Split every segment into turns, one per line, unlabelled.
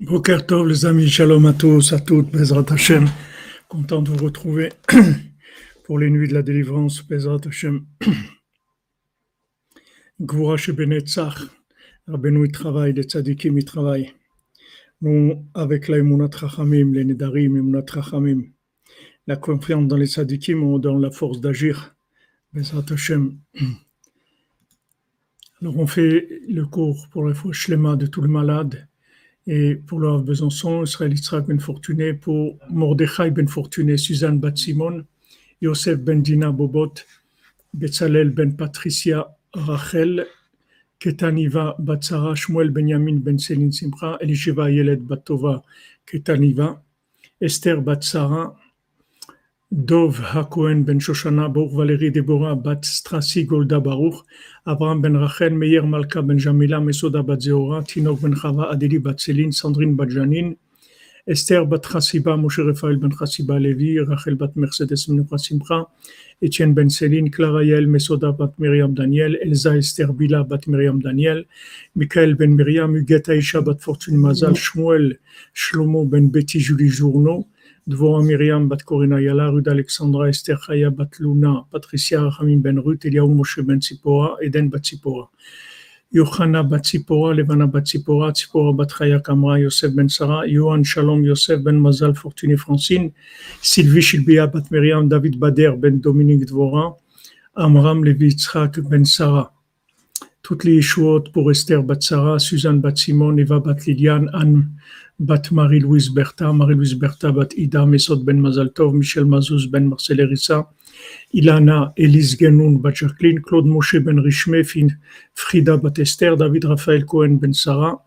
Boker Tov, les amis, shalom à tous, à toutes, Bezrat Hashem. Content de vous retrouver pour les nuits de la délivrance, Bezrat Hashem. Gvura Shebenetzach, Rabbeinu il travaille, les tzadikim il travaille. Nous, avec la Rachamim, les Nedarim, Emunat Rachamim, la confiance dans les tzadikim, on donne la force d'agir, Bezrat Hashem. Alors on fait le cours pour la foi shlema de tout le malade et pour le Besançon, Israël Yitzhak Ben Fortuné, pour Mordechai Ben Fortuné, Suzanne Bat Simon, Yosef Ben Dina Bobot, Betzalel Ben Patricia Rachel, Ketaniva Batsara, Shmuel Benjamin Ben Selin Simcha, Elishiva Yelet Batova Ketaniva, Esther Batsara, Dov Hakohen Ben Shoshana Baruch Valérie Deborah Bat Strassi Golda Baruch Abraham Ben Rachel Meir Malka Ben Jamila Mesoda Bat Zeora Tinok Ben Chava Adeli Bat Céline Sandrine Bat Janine Esther Bat Chassiba Moshe Raphaël Ben Chassiba Levi Rachel Bat Mercedes Menucha Etienne Ben Céline Clara Yael Mesoda Bat Miriam Daniel Elsa Esther Bila Bat Miriam Daniel Michael Ben Miriam Huguette Aisha Bat Fortune Mazal Shmuel Shlomo Ben Betty Julie Journeau Dvorah Myriam Bat Corina Yala, Ruth Alexandra, Esther Chaya Bat Luna, Patricia Rachamim Ben Ruth, Eliaou Moshe Ben Tzipora, Eden Bat Tzipora. Yohana Bat Levana Bat Tzipora, Tzipora Bat Chaya Kamra, Yosef Ben Sarah, Yohan Shalom Yosef Ben Mazal, Fortuné Francine, Sylvie Shilbia Bat Myriam, David Bader Ben Dominique Dvorah, Amram Levi Ben Sarah. Toutes les Yeshuot pour Esther Bat Sarah, Suzanne Bat Simon, Eva Bat Liliane, Anne Bat Marie-Louise Bertha, Marie-Louise Bertha, Bat Ida, Mesot Ben Mazaltov, Michel Mazouz Ben Marcel Erissa, Ilana, Elise Genoun, Bat Jacqueline, Claude Moshe Ben Richme, Frida Bat Esther, David Raphaël Cohen Ben Sarah,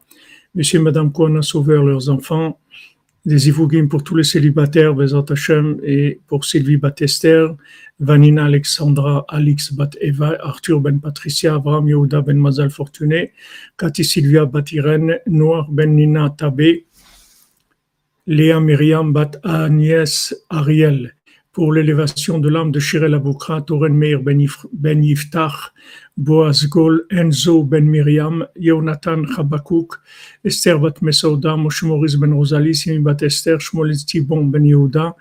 Monsieur et Madame Cohen a sauvé leurs enfants, des Ivougim pour tous les célibataires, Bezat Hashem, et pour Sylvie Bat Esther, Vanina Alexandra, Alix Bat Eva, Arthur Ben Patricia, Abraham Yehuda Ben Mazal Fortuné, Cathy Sylvia Bat Irène, Noir Ben Nina Tabé, Léa Myriam Bat Agnès Ariel pour l'élévation de l'âme de Shirel Aboukra, Toren Meir Ben, ben Yiftach, Boaz Gol, Enzo Ben Miriam, Yonatan Chabakouk, Esther Bat Mesouda, Moshe Ben Rosalie, Simi Bat Esther, Shmuel Tibon Ben Yehuda,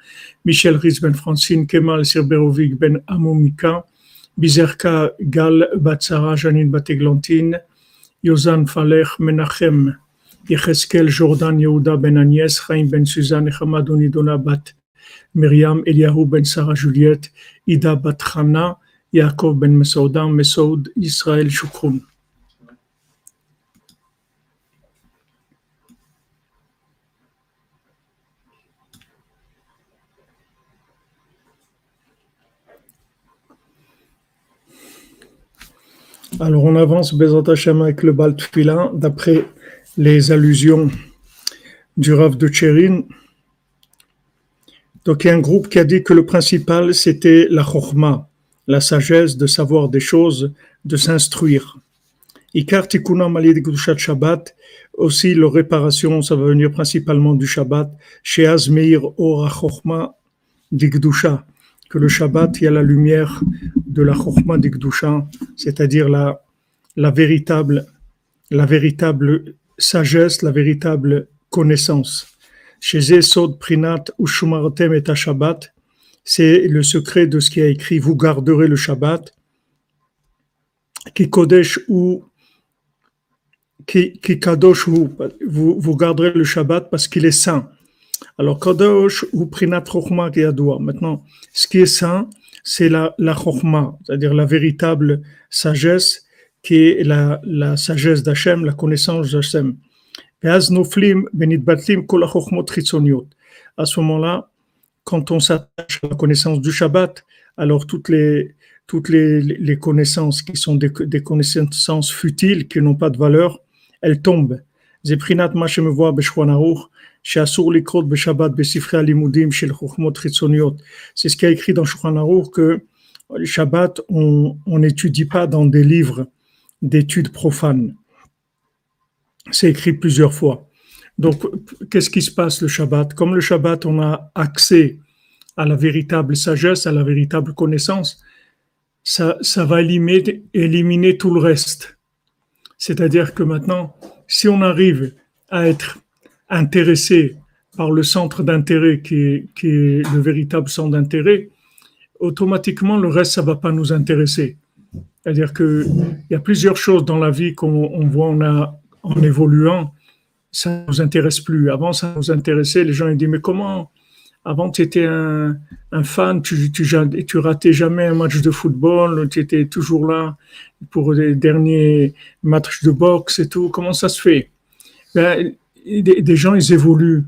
Michel Riz Ben Francine, Kemal Sirberovic Ben Amomika, Bizerka Gal Bat Sarah, Janine Bat Eglantine, Yozan Falech Menachem Yecheskel Jordan Yehuda Ben Agnès, Chaim Ben Suzanne, Hamadoni Dona Bat Myriam, Eliyahu Ben Sarah Juliette, Ida Bat Chana, Yaakov Ben Mesouda, Mesoud Israël Shukroun. Alors on avance Bezat Hashem avec le Bal Tfila, d'après les allusions du Rav de Tchérin. Donc il y a un groupe qui a dit que le principal c'était la chorma, la sagesse de savoir des choses, de s'instruire. Ikar tikuna malid Shabbat, aussi leur réparation, ça va venir principalement du Shabbat, chez Azmeir Ora Chorma d'Igdusha, que le Shabbat, il y a la lumière de la Chorma d'Igdusha, c'est-à-dire la, la véritable, la véritable sagesse, la véritable connaissance. C'est le secret de ce qui a écrit Vous garderez le Shabbat, qui Kodesh ou qui, Kadosh ou vous, garderez le Shabbat parce qu'il est saint. Alors Kadosh ou Prinat Chochma Yadoua. Maintenant, ce qui est saint, c'est la, la c'est-à-dire la véritable sagesse qui est la, la sagesse d'Hachem, la connaissance d'Hachem. À ce moment-là, quand on s'attache à la connaissance du Shabbat, alors toutes les, toutes les, connaissances qui sont des, connaissances futiles, qui n'ont pas de valeur, elles tombent. C'est ce qui a écrit dans Shulchan que le Shabbat, on n'étudie pas dans des livres d'études profanes. C'est écrit plusieurs fois. Donc, qu'est-ce qui se passe le Shabbat? Comme le Shabbat, on a accès à la véritable sagesse, à la véritable connaissance, ça, ça va éliminer, tout le reste. C'est-à-dire que maintenant, si on arrive à être intéressé par le centre d'intérêt qui est, le véritable centre d'intérêt, automatiquement le reste ça va pas nous intéresser. C'est-à-dire que il y a plusieurs choses dans la vie qu'on voit on a, en évoluant, ça nous intéresse plus. Avant ça nous intéressait, les gens ils disent mais comment? Avant, tu étais un, fan, tu, tu, tu ratais jamais un match de football, tu étais toujours là pour les derniers matchs de boxe et tout. Comment ça se fait? Ben, des, des, gens, ils évoluent,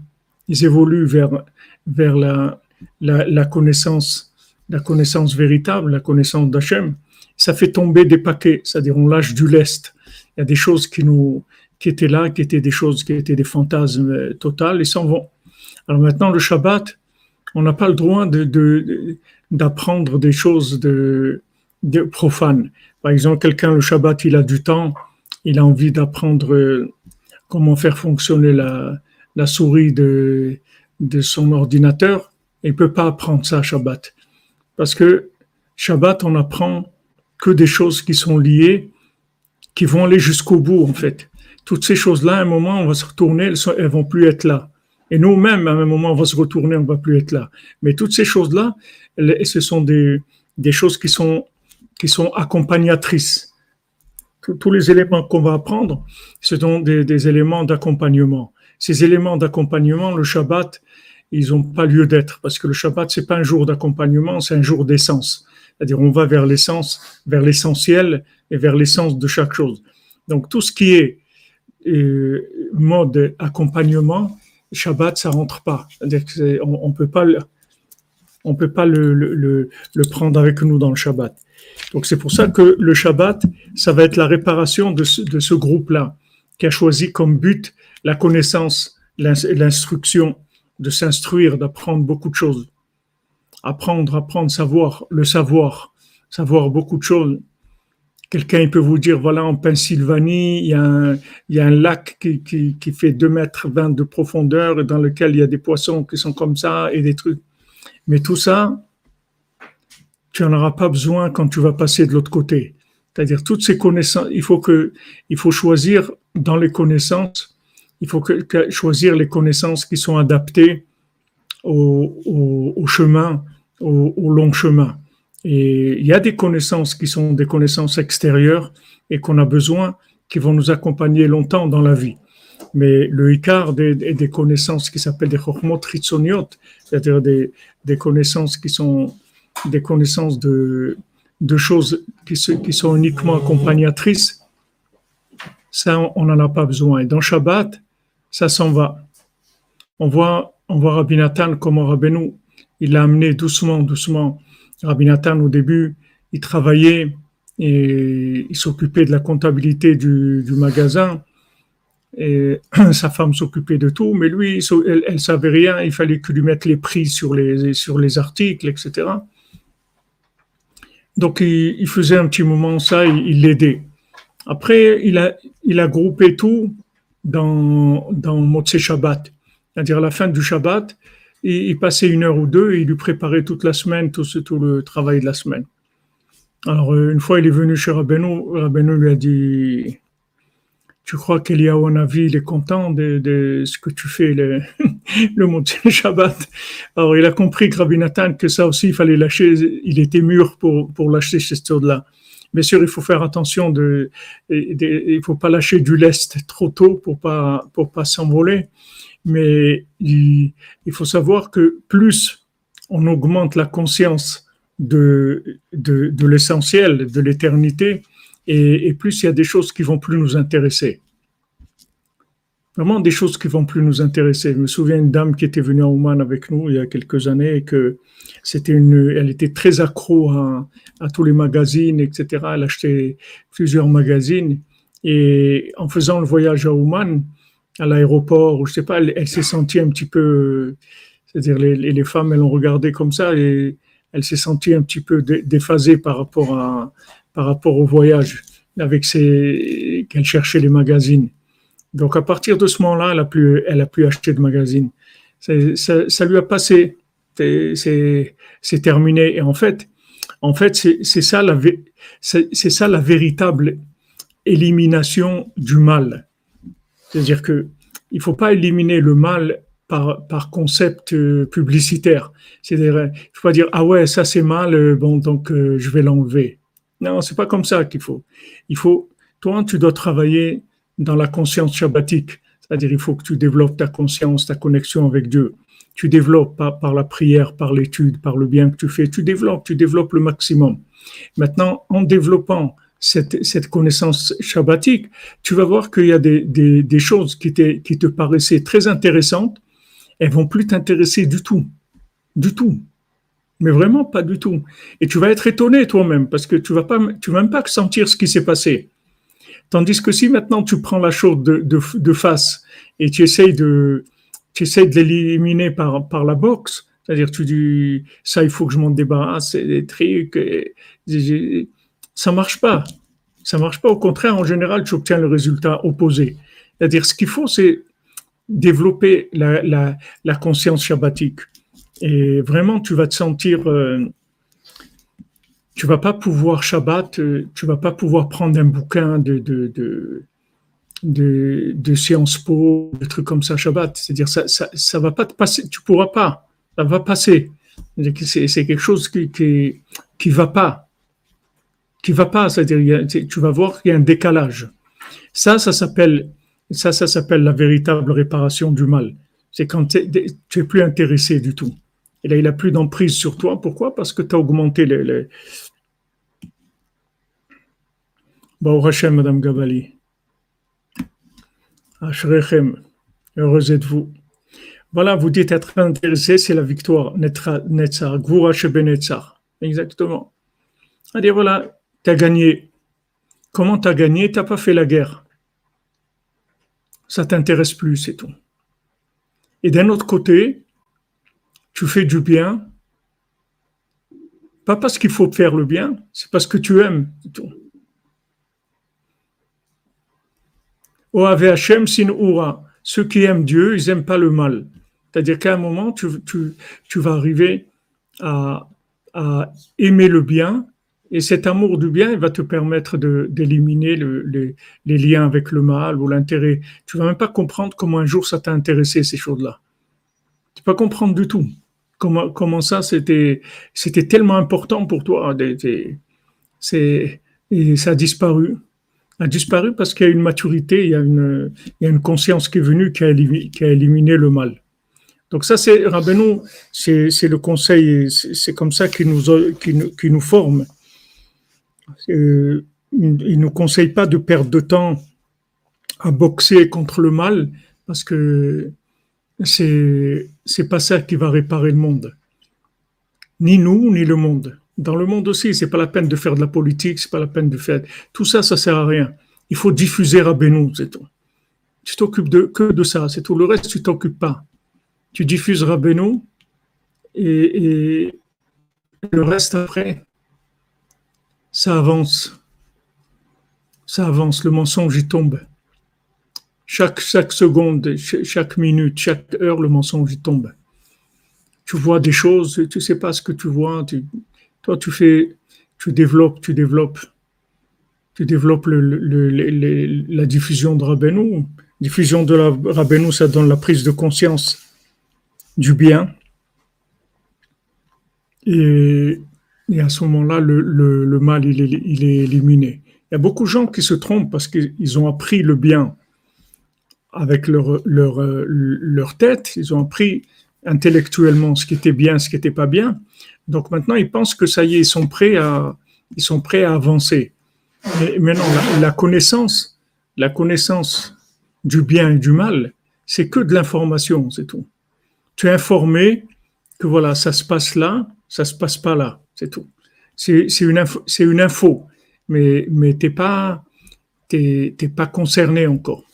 ils évoluent vers, vers la, la, la connaissance, la connaissance véritable, la connaissance d'Hachem. Ça fait tomber des paquets, c'est-à-dire on lâche du lest. Il y a des choses qui nous, qui étaient là, qui étaient des choses qui étaient des fantasmes euh, totales, et s'en vont. Alors maintenant, le Shabbat, on n'a pas le droit d'apprendre des choses de, profanes. Par exemple, quelqu'un le Shabbat, il a du temps, il a envie d'apprendre euh, comment faire fonctionner la, souris de, son ordinateur, il ne peut pas apprendre ça Shabbat. Parce que Shabbat, on apprend que des choses qui sont liées, qui vont aller jusqu'au bout, en fait. Toutes ces choses-là, à un moment, on va se retourner, elles, ne vont plus être là. Et nous-mêmes, à un moment, on va se retourner, on va plus être là. Mais toutes ces choses-là, ce sont des, des choses qui sont, qui sont accompagnatrices. Tous les éléments qu'on va apprendre, ce sont des, des éléments d'accompagnement. Ces éléments d'accompagnement, le Shabbat, ils n'ont pas lieu d'être parce que le Shabbat, c'est pas un jour d'accompagnement, c'est un jour d'essence. C'est-à-dire, on va vers l'essence, vers l'essentiel et vers l'essence de chaque chose. Donc, tout ce qui est euh, mode accompagnement, Shabbat, ça rentre pas. On, ne peut pas, le, prendre avec nous dans le Shabbat. Donc c'est pour ça que le Shabbat, ça va être la réparation de ce groupe-là, qui a choisi comme but la connaissance, l'instruction, de s'instruire, d'apprendre beaucoup de choses. Apprendre, apprendre, savoir, le savoir, savoir beaucoup de choses. Quelqu'un peut vous dire, voilà, en Pennsylvanie, il y a un, il y a un lac qui, qui, qui fait 2 mètres 20 de profondeur dans lequel il y a des poissons qui sont comme ça et des trucs. Mais tout ça, tu n'en auras pas besoin quand tu vas passer de l'autre côté. C'est-à-dire toutes ces connaissances, il faut que, il faut choisir dans les connaissances, il faut choisir les connaissances qui sont adaptées au, au, chemin, au long chemin. Et il y a des connaissances qui sont des connaissances extérieures et qu'on a besoin, qui vont nous accompagner longtemps dans la vie. Mais le Icar des, des connaissances qui s'appellent des chokmot ritsoniot, c'est-à-dire des, connaissances qui sont des connaissances de, choses qui, se, qui sont uniquement accompagnatrices, ça, on n'en a pas besoin. Et dans Shabbat, ça s'en va. On voit, on voit Rabbi Nathan comment Rabbeinu, il l'a amené doucement, doucement Rabbi Nathan, au début, il travaillait et il s'occupait de la comptabilité du, magasin. Et sa femme s'occupait de tout, mais lui, elle, elle savait rien. Il fallait qu'il lui mette les prix sur les, sur les articles, etc. Donc, il, il faisait un petit moment ça, il l'aidait. Après, il a, il a groupé tout dans, dans Motse Shabbat. C'est-à-dire à la fin du Shabbat, il passait une heure ou deux et il lui préparait toute la semaine, tout, le travail de la semaine. Alors, euh, une fois, il est venu chez Rabbeinu, Rabbeinu lui a dit, tu crois qu'Eliyahu Navi, il est content de, ce que tu fais, le, le Monté Shabbat? Alors, il a compris que que ça aussi, il fallait lâcher, il était mûr pour, pour lâcher cette chose-là. Bien sûr, il faut faire attention de, de, de il faut pas lâcher du lest trop tôt pour pas, pour pas s'envoler mais il, faut savoir que plus on augmente la conscience de, de, l'essentiel, de l'éternité, et, et, plus il y a des choses qui vont plus nous intéresser. Vraiment des choses qui vont plus nous intéresser. Je me souviens d'une dame qui était venue à Oman avec nous il y a quelques années et que c'était une, elle était très accro à, à tous les magazines, etc. Elle achetait plusieurs magazines et en faisant le voyage à Oman, à l'aéroport, ou je sais pas, elle, s'est sentie un petit peu, c'est-à-dire les, les, femmes, elles ont regardé comme ça et elle s'est sentie un petit peu déphasée par rapport à, par rapport au voyage, avec ses, qu'elle cherchait les magazines. Donc à partir de ce moment-là, elle a plus, elle a plus acheté de magazines. Ça, ça, lui a passé, c'est, c'est terminé. Et en fait, en fait, c'est ça la, c'est ça la véritable élimination du mal c'est-à-dire que il faut pas éliminer le mal par, par concept euh, publicitaire. C'est-à-dire, il faut pas dire ah ouais ça c'est mal, euh, bon donc euh, je vais l'enlever. Non, c'est pas comme ça qu'il faut. Il faut, toi, tu dois travailler dans la conscience shabbatique. C'est-à-dire, il faut que tu développes ta conscience, ta connexion avec Dieu. Tu développes par, par la prière, par l'étude, par le bien que tu fais. Tu développes, tu développes le maximum. Maintenant, en développant cette, connaissance shabbatique, tu vas voir qu'il y a des, des, choses qui, qui te paraissaient très intéressantes, elles vont plus t'intéresser du tout. Du tout. Mais vraiment pas du tout. Et tu vas être étonné toi-même parce que tu vas pas, tu vas même pas sentir ce qui s'est passé. Tandis que si maintenant tu prends la chose de, de, face et tu essayes de, tu essayes l'éliminer par, par la boxe, c'est-à-dire tu dis ça il faut que je m'en débarrasse, des trucs, ça marche pas. Ça marche pas. Au contraire, en général, tu obtiens le résultat opposé. C'est-à-dire ce qu'il faut, c'est développer la, conscience shabbatique. Et vraiment, tu vas te sentir, euh, tu vas pas pouvoir Shabbat, euh, tu vas pas pouvoir prendre un bouquin de de de de, de Sciences Po, des trucs comme ça Shabbat. C'est-à-dire ça, ça ça va pas te passer, tu pourras pas, ça va passer. C'est quelque chose qui qui qui va pas, qui va pas. C'est-à-dire tu vas voir qu'il y a un décalage. Ça, ça s'appelle ça, ça s'appelle la véritable réparation du mal. C'est quand tu es plus intéressé du tout. Et là, il n'a plus d'emprise sur toi. Pourquoi? Parce que tu as augmenté les. les... Bon, Hachem, Madame Gabali. Ashrechem, heureuse êtes-vous. Voilà, vous dites être intéressé, c'est la victoire. Netzar, Gvura Shebenetzar. Exactement. C'est-à-dire, voilà, tu as gagné. Comment tu as gagné? Tu n'as pas fait la guerre. Ça t'intéresse plus, c'est tout. Et d'un autre côté, tu fais du bien, pas parce qu'il faut faire le bien, c'est parce que tu aimes. Tout. Hachem sin ura. Ceux qui aiment Dieu, ils n'aiment pas le mal. C'est-à-dire qu'à un moment, tu, vas arriver à, aimer le bien, et cet amour du bien, il va te permettre d'éliminer les, liens avec le mal ou l'intérêt. Tu vas même pas comprendre comment un jour ça t'a intéressé, ces choses-là. Tu vas pas comprendre du tout. Comment, comment ça, c'était, tellement important pour toi. C'est, et ça a disparu. A disparu parce qu'il y a une maturité, il y a une, il y a une conscience qui est venue qui a éliminé, qui le mal. Donc ça, c'est Rabbeinu, c'est, le conseil, c'est comme ça qu'il nous, qu'il nous, nous forme. Il nous conseille pas de perdre de temps à boxer contre le mal parce que c'est c'est pas ça qui va réparer le monde. Ni nous, ni le monde. Dans le monde aussi, c'est pas la peine de faire de la politique, c'est pas la peine de faire. Tout ça, ça sert à rien. Il faut diffuser Rabbeinu, c'est tout. Tu t'occupes de, que de ça, c'est tout. Le reste, tu t'occupes pas. Tu diffuses Rabbeinu et, et le reste après, ça avance. Ça avance, le mensonge y tombe. Chaque, chaque seconde, chaque minute, chaque heure, le mensonge tombe. Tu vois des choses, tu sais pas ce que tu vois. toi, tu fais, tu développes, tu développes, tu développes la diffusion de Rabbeinu. Diffusion de la ça donne la prise de conscience du bien. Et, à ce moment-là, le, mal, il est, il est éliminé. Il y a beaucoup de gens qui se trompent parce qu'ils ont appris le bien avec leur, leur, leur tête, ils ont appris intellectuellement ce qui était bien, ce qui n'était pas bien. Donc maintenant, ils pensent que ça y est, ils sont prêts à, ils sont prêts à avancer. Mais maintenant, la, connaissance, la connaissance du bien et du mal, c'est que de l'information, c'est tout. Tu es informé que voilà, ça se passe là, ça se passe pas là, c'est tout. C'est une info, mais mais t'es pas concerné encore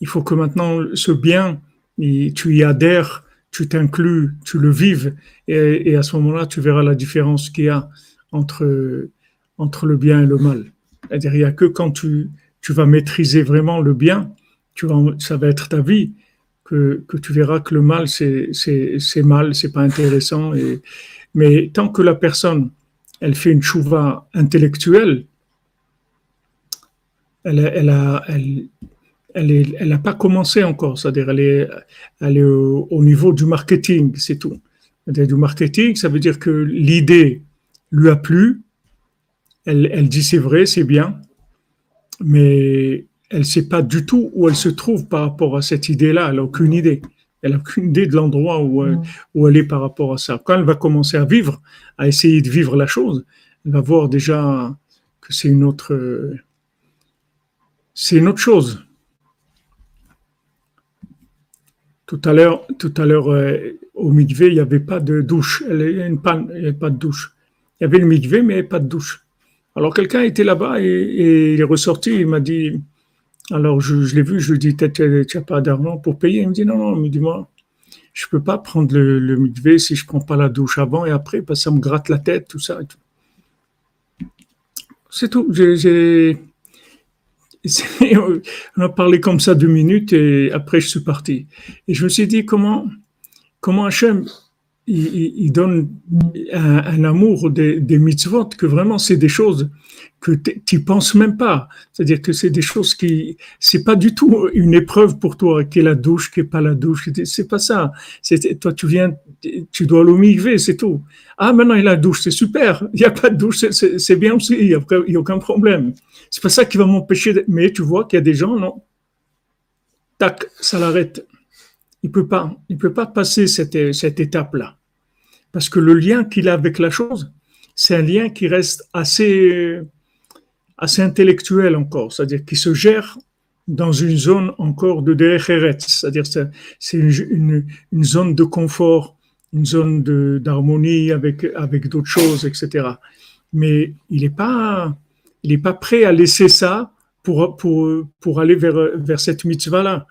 il faut que maintenant ce bien, tu y adhères, tu t'inclus, tu le vives, et, à ce moment-là, tu verras la différence qu'il y a entre, le bien et le mal. C'est-à-dire, il n'y a que quand tu, vas maîtriser vraiment le bien, ça va être ta vie, que, tu verras que le mal, c'est, mal, c'est pas intéressant. Mais tant que la personne, elle fait une chouva intellectuelle, elle, n'a pas commencé encore, c'est-à-dire elle est, elle est au, niveau du marketing, c'est tout. Du marketing, ça veut dire que l'idée lui a plu, elle, elle dit c'est vrai, c'est bien, mais elle ne sait pas du tout où elle se trouve par rapport à cette idée-là, elle n'a aucune idée. Elle n'a aucune idée de l'endroit où, où elle est par rapport à ça. Quand elle va commencer à vivre, à essayer de vivre la chose, elle va voir déjà que c'est une autre, c'est une autre chose. Tout à l'heure, tout à l'heure euh, au mikvé, il n'y avait pas de douche. Il n'y avait pas de douche. Il y avait le mikvé, mais pas de douche. Alors quelqu'un était là-bas et, il est ressorti. Il m'a dit, alors je, l'ai vu, je lui dit, tu n'as pas d'argent pour payer? Il me dit, non, non, mais dis-moi, je ne peux pas prendre le, le si je ne prends pas la douche avant et après, parce que ça me gratte la tête, tout ça. C'est tout. On a parlé comme ça deux minutes et après je suis parti. Et je me suis dit comment, comment il, donne un, amour des, mitzvot que vraiment c'est des choses que tu penses même pas. C'est-à-dire que c'est des choses qui, c'est pas du tout une épreuve pour toi, qui est la douche, qui est pas la douche. C'est pas ça. Toi, tu viens, tu dois l'omigver, c'est tout. Ah, maintenant il a la douche, c'est super. Il n'y a pas de douche, c'est bien aussi. Il n'y a, aucun problème. C'est pas ça qui va m'empêcher. Mais tu vois qu'il y a des gens, non. Tac, ça l'arrête. Il peut pas, il peut pas passer cette, cette étape-là. Parce que le lien qu'il a avec la chose, c'est un lien qui reste assez, assez intellectuel encore, c'est-à-dire qui se gère dans une zone encore de Derech c'est-à-dire c'est une, zone de confort, une zone d'harmonie avec, avec d'autres choses, etc. Mais il n'est pas, pas prêt à laisser ça pour, pour, pour aller vers, vers cette mitzvah-là.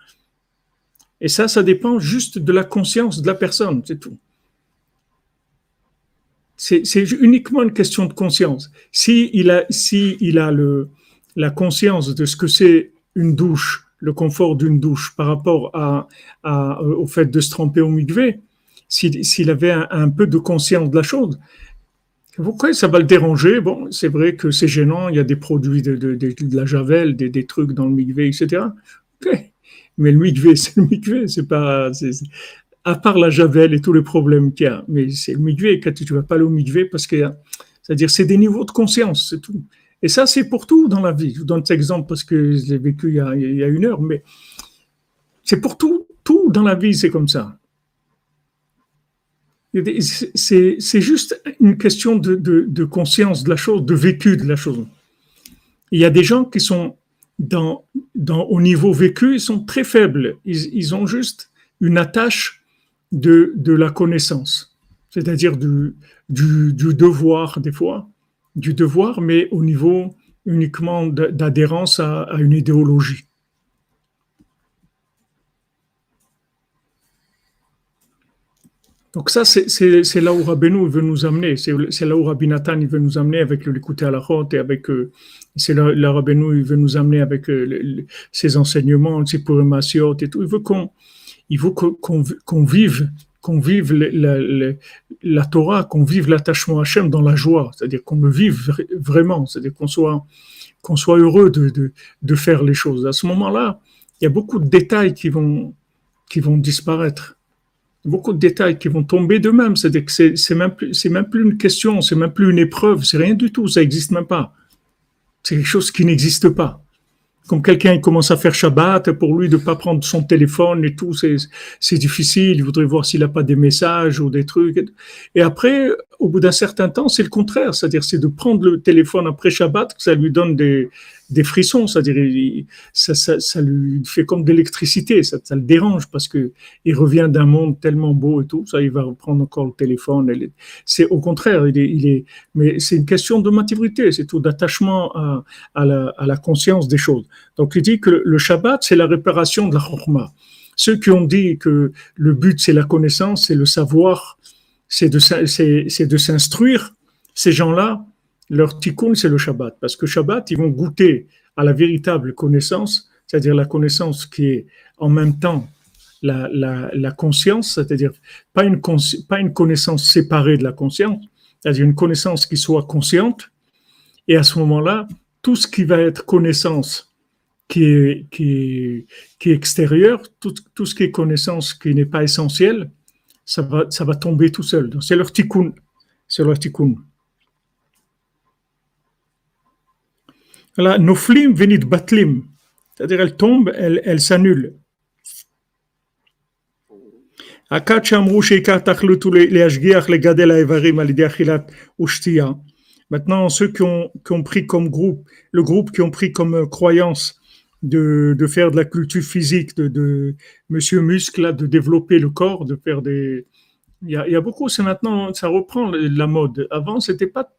Et ça, ça dépend juste de la conscience de la personne, c'est tout. C'est uniquement une question de conscience. Si il a, si il a la conscience de ce que c'est une douche, le confort d'une douche par rapport au fait de se tremper au mikvé, s'il avait un, peu de conscience de la chose, pourquoi ça va le déranger? Bon, c'est vrai que c'est gênant, il y a des produits de, de, de, la javel, des, des, trucs dans le mikvé, etc. Mais le mikvé, c'est le mikvé, c'est pas à part la javel et tous les problèmes qu'il y a. Mais c'est le mikvé, quand tu ne vas pas aller au parce que, c'est-à-dire, c'est des niveaux de conscience, c'est tout. Et ça, c'est pour tout dans la vie. Je vous donne cet exemple parce que je l'ai vécu il y, a, une heure, mais c'est pour tout, tout dans la vie, c'est comme ça. C'est juste une question de, conscience de la chose, de vécu de la chose. Il y a des gens qui sont dans, au niveau vécu, ils sont très faibles. Ils ont juste une attache de, de la connaissance, c'est-à-dire du, du, du, devoir des fois, du devoir, mais au niveau uniquement d'adhérence à, une idéologie. Donc ça, c'est là où Rabbeinu veut nous amener, c'est là où Rabbi Nathan veut nous amener avec l'écouter à la et avec, euh, c'est là, là Rabbeinu veut nous amener avec euh, ses enseignements, ses programmations et tout. Il veut qu'on il faut qu'on vive, vive la, Torah, qu'on vive l'attachement à Hachem dans la joie, c'est-à-dire qu'on le vive vraiment, c'est-à-dire qu'on soit, heureux de, faire les choses. À ce moment-là, il y a beaucoup de détails qui vont, disparaître. Beaucoup de détails qui vont tomber d'eux-mêmes. C'est-à-dire que c'est même, même plus une question, c'est même plus une épreuve, c'est rien du tout, ça n'existe même pas. C'est quelque chose qui n'existe pas comme quelqu'un commence à faire Shabbat, pour lui de ne pas prendre son téléphone et tout, c'est difficile, il voudrait voir s'il n'a pas des messages ou des trucs. Et après, au bout d'un certain temps, c'est le contraire, c'est-à-dire c'est de prendre le téléphone après Shabbat, que ça lui donne des, des frissons, c'est-à-dire ça, ça, lui fait comme d'électricité, ça, ça, le dérange parce que il revient d'un monde tellement beau et tout, ça il va reprendre encore le téléphone. C'est au contraire, il est, mais c'est une question de maturité, c'est tout d'attachement à, la, conscience des choses. Donc il dit que le Shabbat c'est la réparation de la chorma. Ceux qui ont dit que le but c'est la connaissance, c'est le savoir, de, c'est de s'instruire, ces gens-là, leur tikkun, c'est le Shabbat. Parce que Shabbat, ils vont goûter à la véritable connaissance, c'est-à-dire la connaissance qui est en même temps la, conscience, c'est-à-dire pas une, connaissance séparée de la conscience, c'est-à-dire une connaissance qui soit consciente. Et à ce moment-là, tout ce qui va être connaissance qui est, qui qui est extérieur, tout, ce qui est connaissance qui n'est pas essentiel, ça va, ça va tomber tout seul. C'est leur tikkun. C'est leur tikkun. Voilà, noflim venit batlim. C'est-à-dire, elle tombe, elle, elle s'annule. Maintenant, ceux qui ont, qui ont pris comme groupe, le groupe qui ont pris comme croyance de, de faire de la culture physique, de, de Monsieur Muscle, de développer le corps, de faire des. Il y a, il y a beaucoup, c'est maintenant, ça reprend la mode. Avant, c'était pas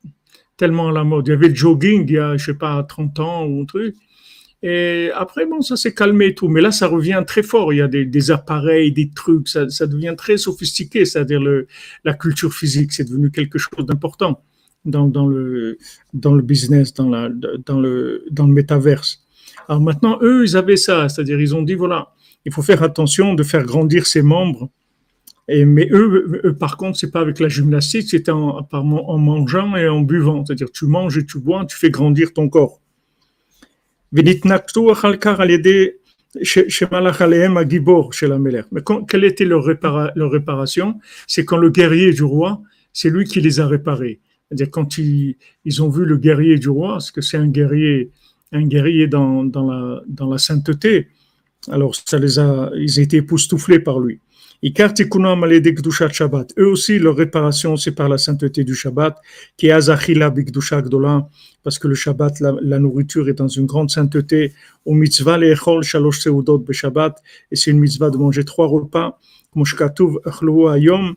tellement la mode. Il y avait le jogging il y a, je sais pas, 30 ans ou un truc. Et après, bon, ça s'est calmé et tout. Mais là, ça revient très fort. Il y a des, appareils, des trucs. Ça, devient très sophistiqué. C'est-à-dire la culture physique, c'est devenu quelque chose d'important dans, dans, le, dans le business, dans, la, dans, le, dans le métaverse. Alors maintenant, eux, ils avaient ça, c'est-à-dire ils ont dit, voilà, il faut faire attention de faire grandir ses membres. Et, mais eux, par contre, c'est pas avec la gymnastique, c'est en, mangeant et en buvant. C'est-à-dire, tu manges et tu bois, tu fais grandir ton corps. Mais quelle était leur, réparation? C'est quand le guerrier du roi, c'est lui qui les a réparés. C'est-à-dire quand ils, ont vu le guerrier du roi, parce que c'est un guerrier un guerrier dans, la, dans la sainteté. Alors, ça les a, ils été époustouflés par lui. Shabbat. Eux aussi, leur réparation, c'est par la sainteté du Shabbat, qui est Azachila Bigdusha Gdola, parce que le Shabbat, la, nourriture est dans une grande sainteté. Au mitzvah lechol shalosh seudot Shabbat, et c'est une mitzvah de manger trois repas. Moshkatuv ayom,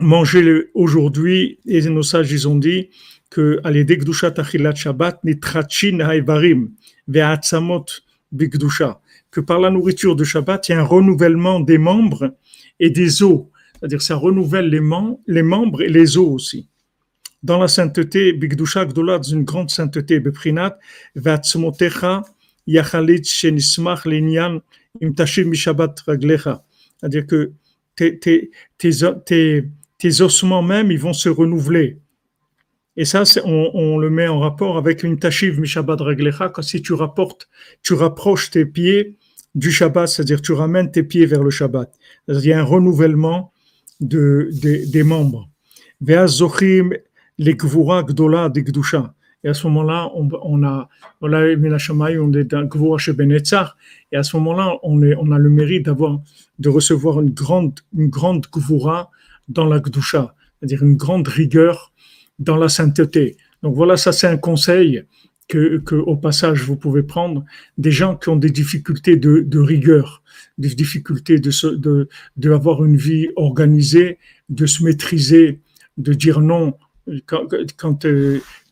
manger aujourd'hui, et nos sages, ils ont dit, que à Shabbat que par la nourriture de Shabbat, il y a un renouvellement des membres et des os. C'est-à-dire ça renouvelle les, les membres et les os aussi. Dans la sainteté, Bigdusha Gdola, dans une grande sainteté, Beprinat, Vatzmotecha, Yachalit Shenismach Linyan, Imtashim Mishabat Raglecha. C'est-à-dire que tes, tes, tes, tes ossements même, ils vont se renouveler. Et ça, on, on, le met en rapport avec une tashiv mishabad reglecha, quand si tu rapportes, tu rapproches tes pieds du Shabbat, c'est-à-dire tu ramènes tes pieds vers le Shabbat. Il y a un renouvellement de, de des membres. Les gdola de Et à ce moment-là, on, on a, on a on est dans gvura et à ce moment-là, on, on a le mérite d'avoir, de recevoir une grande, une grande gvura dans la gdusha, c'est-à-dire une grande rigueur dans la sainteté. Donc voilà, ça c'est un conseil que, que, passage vous pouvez prendre des gens qui ont des difficultés de, rigueur, des difficultés de, de, de une vie organisée, de se maîtriser, de dire non quand, quand,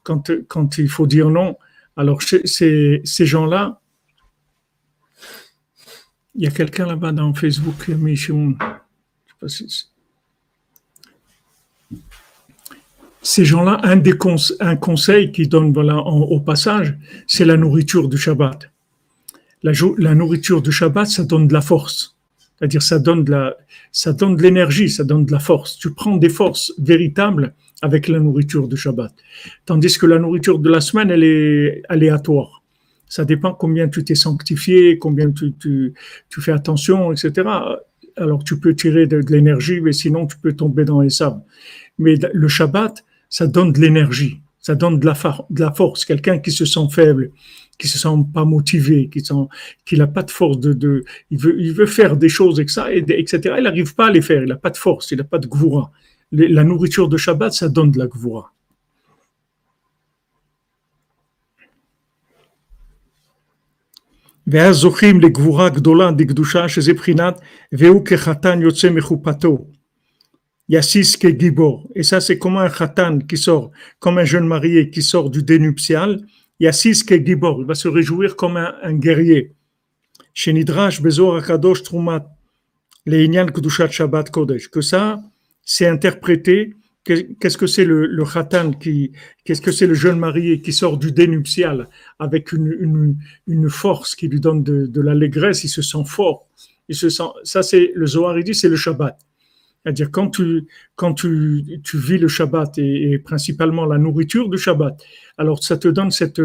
quand, quand il faut dire non. Alors ces, ces gens-là, il y a quelqu'un là-bas dans Facebook qui a mis, je sais pas si ces gens-là, un, des un conseil qu'ils donnent voilà, au passage, c'est la nourriture du Shabbat. La, nourriture du Shabbat, ça donne de la force. C'est-à-dire, ça donne de la, ça l'énergie, ça donne de la force. Tu prends des forces véritables avec la nourriture du Shabbat. Tandis que la nourriture de la semaine, elle est aléatoire. Ça dépend combien tu t'es sanctifié, combien tu, tu, tu, fais attention, etc. Alors tu peux tirer de l'énergie, mais sinon tu peux tomber dans les sables. Mais le Shabbat, ça donne de l'énergie, ça donne de la, de la force. Quelqu'un qui se sent faible, qui se sent pas motivé, qui sent qu'il n'a pas de force de, de il veut il veut faire des choses et ça, etc. Il n'arrive pas à les faire. Il n'a pas de force, il n'a pas de gvoura. La nourriture de Shabbat, ça donne de la gvoura. ואז זוכים לגבורה גדולה דקדושה שזה בחינת והוא כחתן יוצא מחופתו Yassis Gibor. Et ça, c'est comme un khatan qui sort, comme un jeune marié qui sort du dénuptial. Yassis Gibor. Il va se réjouir comme un, guerrier. Shenidrash Bezor Akadosh Trumat. Leinyan Kudushat Shabbat Kodesh. Que ça, c'est interprété. Qu'est-ce que c'est le, le khatan qui, qu'est-ce que c'est le jeune marié qui sort du dénuptial avec une, une, force qui lui donne de, de l'allégresse, il se sent fort. Il se sent, ça c'est, le Zohar, il dit, c'est le Shabbat. C'est-à-dire quand tu, quand tu, tu vis le Shabbat et, principalement la nourriture du Shabbat, alors ça te donne cette,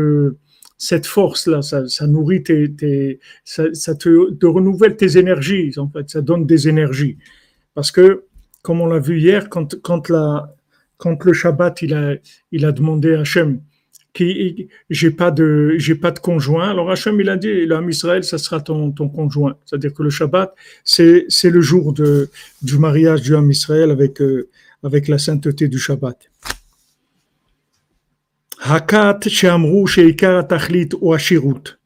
cette force-là, ça, nourrit tes, ça, te, renouvelle tes énergies, en fait, ça donne des énergies. Parce que, comme on l'a vu hier, quand, quand, la, quand le Shabbat, il a, il a demandé à Hachem, qui j'ai pas de conjoint. Alors Hachem il a dit l'homme Israël ça sera ton, conjoint. C'est-à-dire que le Shabbat c'est le jour du mariage du homme Israël avec euh, avec la sainteté du Shabbat. Hakat she'amru she'ikar tachlit ou ashirut.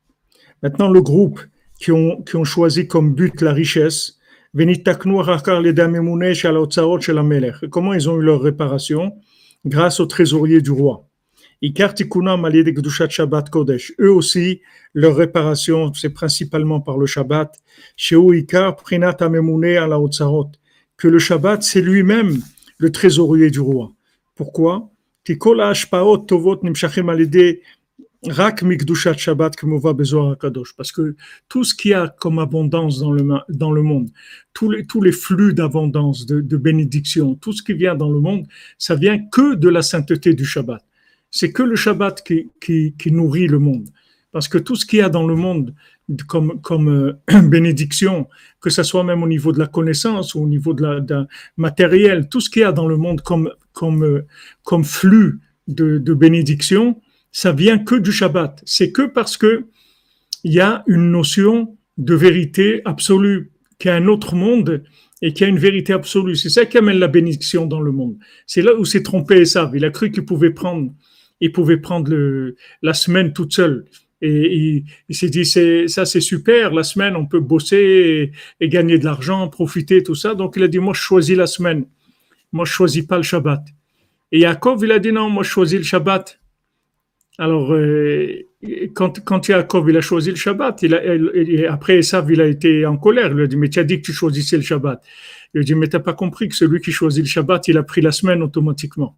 Maintenant le groupe qui ont qui ont choisi comme but la richesse. Comment ils ont eu leur réparation? Grâce au trésorier du roi. Eux aussi, leur réparation, c'est principalement par le Shabbat. Que le Shabbat, c'est lui-même le trésorier du roi. Pourquoi? Parce que tout ce qu'il y a comme abondance dans le, dans le monde, tous les, tous les flux d'abondance, de, de bénédiction, tout ce qui vient dans le monde, ça vient que de la sainteté du Shabbat c'est que le Shabbat qui, nourrit le monde. Parce que tout ce qu'il y a dans le monde comme, euh, bénédiction, que ce soit même au niveau de la connaissance ou au niveau de matériel, tout ce qu'il y a dans le monde comme, euh, flux de, bénédiction, ça vient que du Shabbat. C'est que parce que il y a une notion de vérité absolue, qu'il y a un autre monde et qu'il y a une vérité absolue. C'est ça qui amène la bénédiction dans le monde. C'est là où s'est trompé Esav. Il a cru qu'il pouvait prendre il pouvait prendre la semaine toute seule. Et il, s'est dit, c'est, ça c'est super, la semaine, on peut bosser et, gagner de l'argent, profiter, tout ça. Donc il a dit, moi je choisis la semaine. Moi je choisis pas le Shabbat. Et Yaakov, il a dit, non, moi je choisis le Shabbat. Alors, euh, quand, quand Yaakov, il a choisi le Shabbat, il a, après ça, il a été en colère. Il a dit, mais tu as dit que tu choisissais le Shabbat. Il a dit, mais tu n'as pas compris que celui qui choisit le Shabbat, il a pris la semaine automatiquement,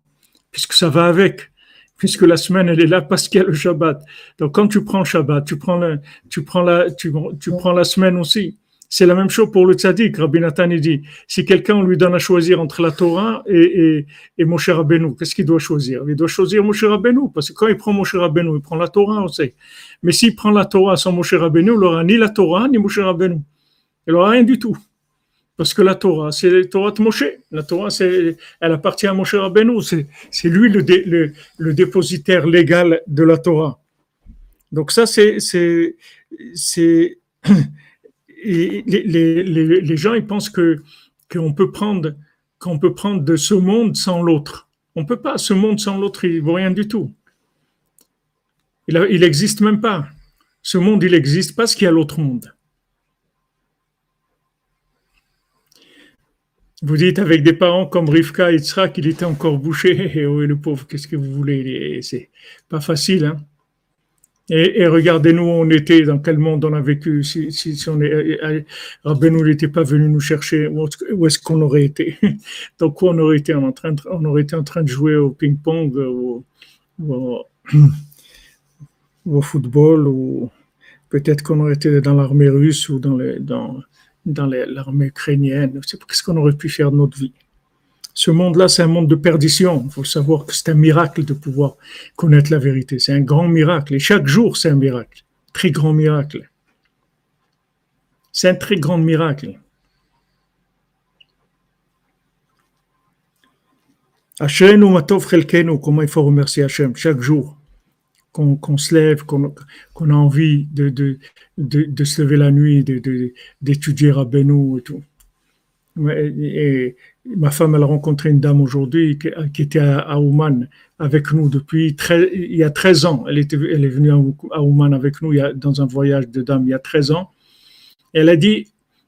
puisque ça va avec puisque la semaine elle est là parce qu'il y a le Shabbat. Donc quand tu prends Shabbat, tu prends la, tu prends la, tu, prends la semaine aussi. C'est la même chose pour le tzaddik. Rabbi Nathan dit, si quelqu'un lui donne à choisir entre la Torah et, et, et Moshe Rabbeinu, qu'est-ce qu'il doit choisir? Il doit choisir Moshe Rabbeinu, parce que quand il prend Moshe Rabbeinu, il prend la Torah aussi. Mais s'il prend la Torah sans Moshe Rabbeinu, il n'aura ni la Torah ni Moshe Rabbeinu. Il n'aura rien du tout. Parce que la Torah, c'est la Torah de Moshe. La Torah, c'est, elle appartient à Moshe Rabbeinu. C'est, c'est lui le, dépositaire légal de la Torah. Donc ça, c'est, c'est, c'est les, gens, ils pensent que qu'on peut prendre qu'on peut prendre de ce monde sans l'autre. On peut pas. Ce monde sans l'autre, il vaut rien du tout. Il, a, il existe même pas. Ce monde, il existe parce qu'il y a l'autre monde. Vous dites avec des parents comme Rivka et Tzrak, qu'il était encore bouché. Et oui, le pauvre, qu'est-ce que vous voulez? C'est pas facile. Hein et, regardez-nous où on était, dans quel monde on a vécu. Si, on est, Rabbeinu n'était pas venu nous chercher, où est-ce qu'on aurait été? Donc, où on aurait été en train de, On aurait été en train de jouer au ping-pong, ou, ou, au football, ou peut-être qu'on aurait été dans l'armée russe ou dans les, dans, dans l'armée ukrainienne. Qu'est-ce qu'on aurait pu faire de notre vie? Ce monde-là, c'est un monde de perdition. Il faut savoir que c'est un miracle de pouvoir connaître la vérité. C'est un grand miracle. Et chaque jour, c'est un miracle. Très grand miracle. C'est un très grand miracle. comment il faut remercier Hachem chaque jour? Qu'on se lève, qu'on a envie de, se lever la nuit, d'étudier à Benoît et tout. Et, ma femme, elle a rencontré une dame aujourd'hui qui, était à, Ouman avec nous depuis il y a 13 ans. Elle, était, elle est venue à Ouman avec nous dans un voyage de dame il y a 13 ans. Elle a dit,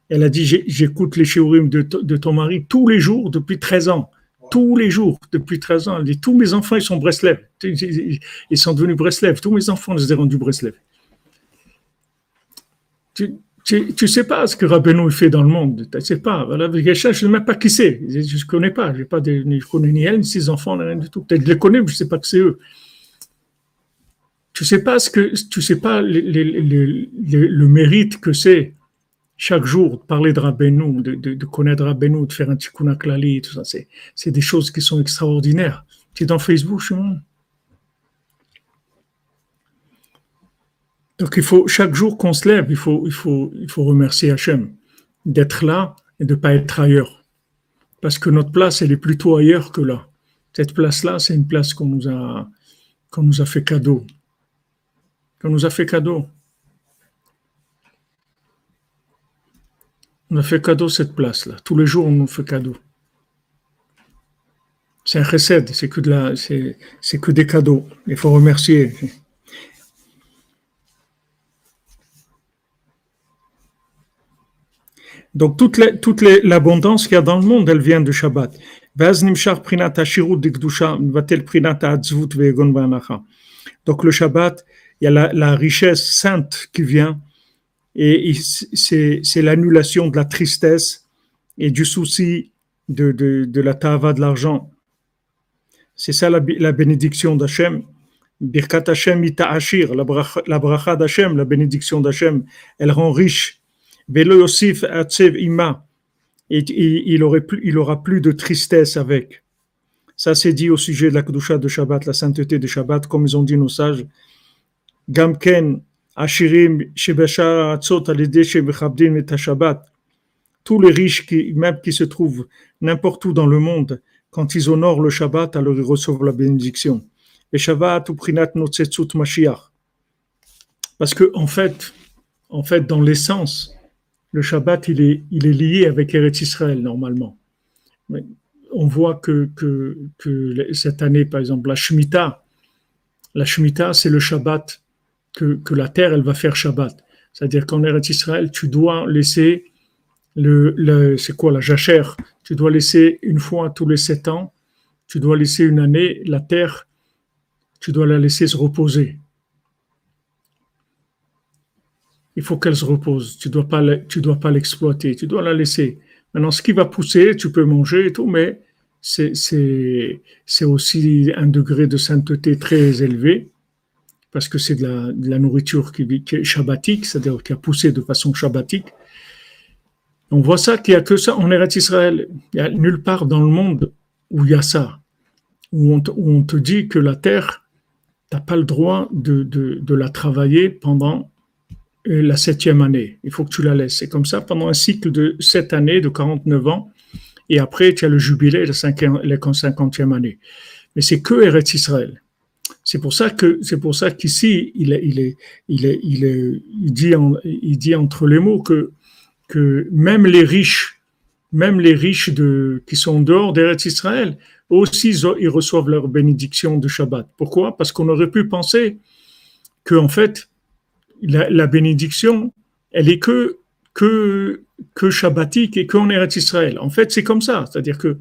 elle a dit j'écoute les shiurim de, de ton mari tous les jours depuis 13 ans tous les jours depuis 13 ans. Tous mes enfants, ils sont Breslev. Ils sont devenus Breslev. Tous mes enfants, les ai rendus Breslev. Tu, tu, sais pas ce que Rabbeinu fait dans le monde. Tu sais pas. Voilà, je ne sais même pas qui c'est. Je ne connais pas. Je ne connais ni elle, ni ses enfants, rien du tout. Peut-être je les connais, mais je ne sais pas que c'est eux. Tu sais pas ce que, tu sais pas le mérite que c'est chaque jour, parler de Rabbeinu, de, de, de connaître Rabbeinu, de faire un tikkun klali, tout ça, c'est, c'est des choses qui sont extraordinaires. Es dans Facebook, je Donc il faut, chaque jour qu'on se lève, il faut, il faut, il faut remercier Hachem d'être là et de ne pas être ailleurs. Parce que notre place, elle est plutôt ailleurs que là. Cette place-là, c'est une place qu'on nous a, qu'on nous a fait cadeau. Qu'on nous a fait cadeau. On a fait cadeau cette place-là. Tous les jours, on nous fait cadeau. C'est un recède, c'est que, de la, c'est, c'est que des cadeaux. Il faut remercier. Donc toute, toute l'abondance qu'il y a dans le monde, elle vient de Shabbat. Donc le Shabbat, il y a la, richesse sainte qui vient et c'est l'annulation de la tristesse et du souci de, de, la tava de l'argent. C'est ça la, bénédiction d'Hachem. Birkat Hashem ita la bracha d'Hachem, la bénédiction d'Hachem, elle rend riche ima. Et il, aurait plus, il aura plus de tristesse avec. Ça, c'est dit au sujet de la Kedusha de Shabbat, la sainteté de Shabbat, comme ils ont dit nos sages. Gamken, Tous les riches, qui, même qui se trouvent n'importe où dans le monde, quand ils honorent le Shabbat, alors ils reçoivent la bénédiction. Et Shabbat, Uprinat, Notsetzut, Mashiach. Parce que, en fait, en fait, dans l'essence, le Shabbat, il est, il est lié avec Eretz Israël normalement. Mais on voit que, que, que, cette année, par exemple, la Shemitah, la Shemitah, c'est le Shabbat que, la terre, elle va faire Shabbat. C'est-à-dire qu'en Eretz Israël, tu dois laisser le, c'est quoi la jachère? Tu dois laisser une fois tous les sept ans, tu dois laisser une année la terre, tu dois la laisser se reposer il faut qu'elle se repose. Tu dois pas, dois pas l'exploiter. Tu dois la laisser. Maintenant, ce qui va pousser, tu peux manger et tout, mais c'est, aussi un degré de sainteté très élevé parce que c'est de la, nourriture qui, est shabbatique, c'est-à-dire qui a poussé de façon shabbatique. On voit ça qu'il n'y a que ça en Eretz Israël. Il n'y a nulle part dans le monde où il y a ça, où on te, dit que la terre, tu n'as pas le droit de, la travailler pendant la septième année. Il faut que tu la laisses. C'est comme ça pendant un cycle de sept années, de 49 ans. Et après, tu as le jubilé, la cinquantième année. Mais c'est que Eretz Israël. C'est pour ça que c'est pour ça qu'ici il il est, il est, il est, il dit, il dit entre les mots que que même les riches, même les riches de qui sont dehors d'Eretz Israël, aussi ils reçoivent leur bénédiction de Shabbat. Pourquoi? Parce qu'on aurait pu penser que en fait la, bénédiction, elle est que, que, que shabbatique et qu'on Eretz Israël. En fait, c'est comme ça. C'est-à-dire que,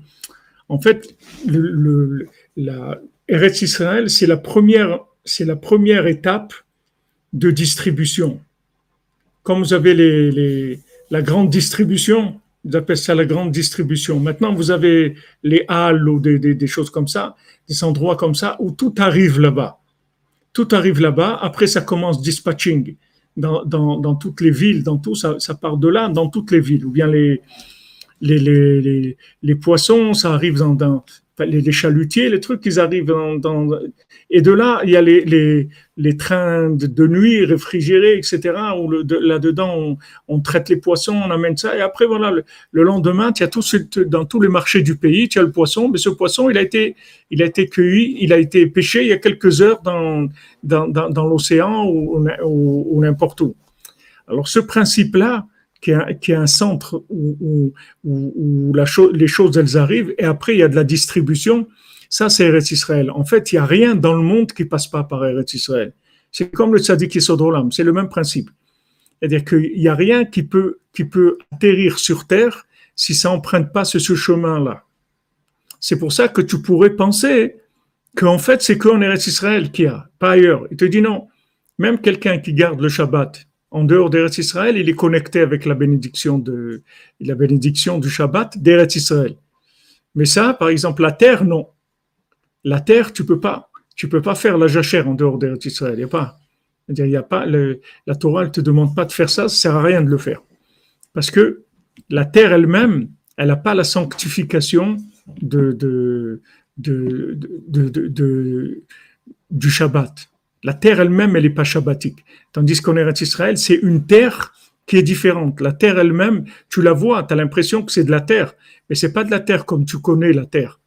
en fait, le, la Eretz Israël, c'est la première, c'est la première étape de distribution. Comme vous avez la grande distribution, vous appelez ça la grande distribution. Maintenant, vous avez les halles ou des, choses comme ça, des endroits comme ça où tout arrive là-bas tout arrive là-bas. Après, ça commence dispatching dans, dans, toutes les villes, dans tout, ça, ça, part de là, dans toutes les villes. Ou bien les, les, les, les, poissons, ça arrive dans, dans, les, chalutiers, les trucs, ils arrivent dans, et de là, il y a les, les, les trains de, nuit réfrigérés, etc., où là-dedans, on, traite les poissons, on amène ça, et après, voilà, le, lendemain, tu as tout dans tous les marchés du pays, tu as le poisson, mais ce poisson, il a été, il a été cueilli, il a été pêché il y a quelques heures dans, dans, dans, l'océan ou, ou, n'importe où. Alors, ce principe-là, qui est, un centre où, les choses elles arrivent et après il y a de la distribution ça, c'est Eretz Israël. En fait, il n'y a rien dans le monde qui passe pas par Eretz Israël. C'est comme le tzaddik Yisod c'est le même principe. C'est-à-dire qu'il n'y a rien qui peut, atterrir sur terre si ça n'emprunte pas ce, chemin-là. C'est pour ça que tu pourrais penser qu'en fait, c'est qu'en Eretz Israël qu'il y a, pas ailleurs. Il te dit non. Même quelqu'un qui garde le Shabbat en dehors d'Eretz Israël, il est connecté avec la bénédiction, de, la bénédiction du Shabbat d'Eretz Israël. Mais ça, par exemple, la terre, non. La terre, tu peux pas, tu peux pas faire la jachère en dehors d'Eretz Israël. Il y a pas. Il y a pas la Torah ne te demande pas de faire ça, ça sert à rien de le faire. Parce que la terre elle-même, elle n'a pas la sanctification du Shabbat. La terre elle-même, elle n'est pas shabbatique. Tandis qu'en Eretz Israël, c'est une terre qui est différente. La terre elle-même, tu la vois, tu as l'impression que c'est de la terre, mais c'est pas de la terre comme tu connais la terre.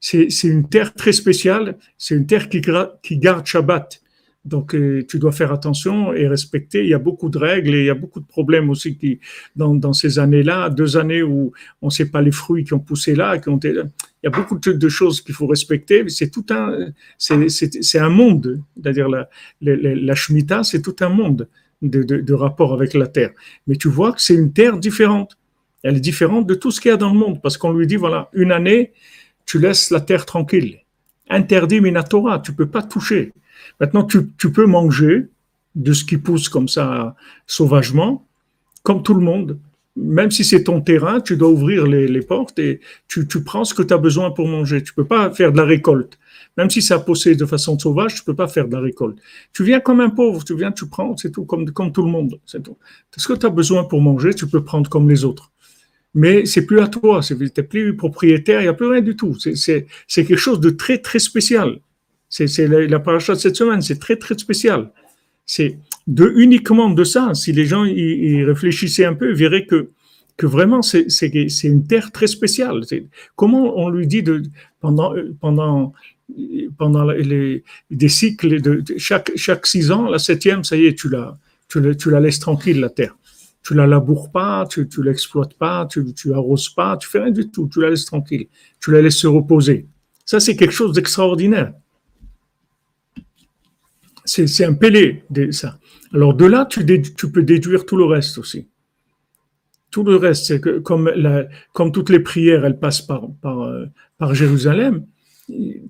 C'est une terre très spéciale, c'est une terre qui, qui garde Shabbat. Donc, euh, tu dois faire attention et respecter. Il y a beaucoup de règles et il y a beaucoup de problèmes aussi qui, dans, dans ces années-là, deux années où on ne sait pas les fruits qui ont poussé là, qui ont été, il y a beaucoup de, choses qu'il faut respecter. C'est tout un, c'est un monde. C'est-à-dire la, la, Shemitah, c'est tout un monde de, rapport avec la terre. Mais tu vois que c'est une terre différente. Elle est différente de tout ce qu'il y a dans le monde parce qu'on lui dit voilà, une année, tu laisses la terre tranquille. Interdit Minatora, tu peux pas toucher. Maintenant, tu, peux manger de ce qui pousse comme ça sauvagement, comme tout le monde. Même si c'est ton terrain, tu dois ouvrir les, portes et tu, prends ce que tu as besoin pour manger. Tu peux pas faire de la récolte. Même si ça poussé de façon sauvage, tu peux pas faire de la récolte. Tu viens comme un pauvre, tu viens, tu prends, c'est tout, comme, comme tout le monde. C'est tout. Ce que tu as besoin pour manger, tu peux prendre comme les autres. Mais c'est plus à toi, tu n'es plus propriétaire, il n'y a plus rien du tout. C'est quelque chose de très, très spécial. C'est la, la de cette semaine, c'est très très spécial. C'est de uniquement de ça. Si les gens y, réfléchissaient un peu, ils verraient que que vraiment c'est une terre très spéciale. Comment on lui dit de pendant pendant pendant les, des cycles de, chaque chaque six ans, la septième, ça y est, tu la tu la, tu la laisses tranquille la terre. Tu la laboures pas, tu tu l'exploites pas, tu tu arroses pas, tu fais rien du tout. Tu la laisses tranquille. Tu la laisses se reposer. Ça c'est quelque chose d'extraordinaire c'est un pélé, ça. Alors de là, tu, peux déduire tout le reste aussi. Tout le reste, c'est que comme, toutes les prières, elles passent euh, par Jérusalem,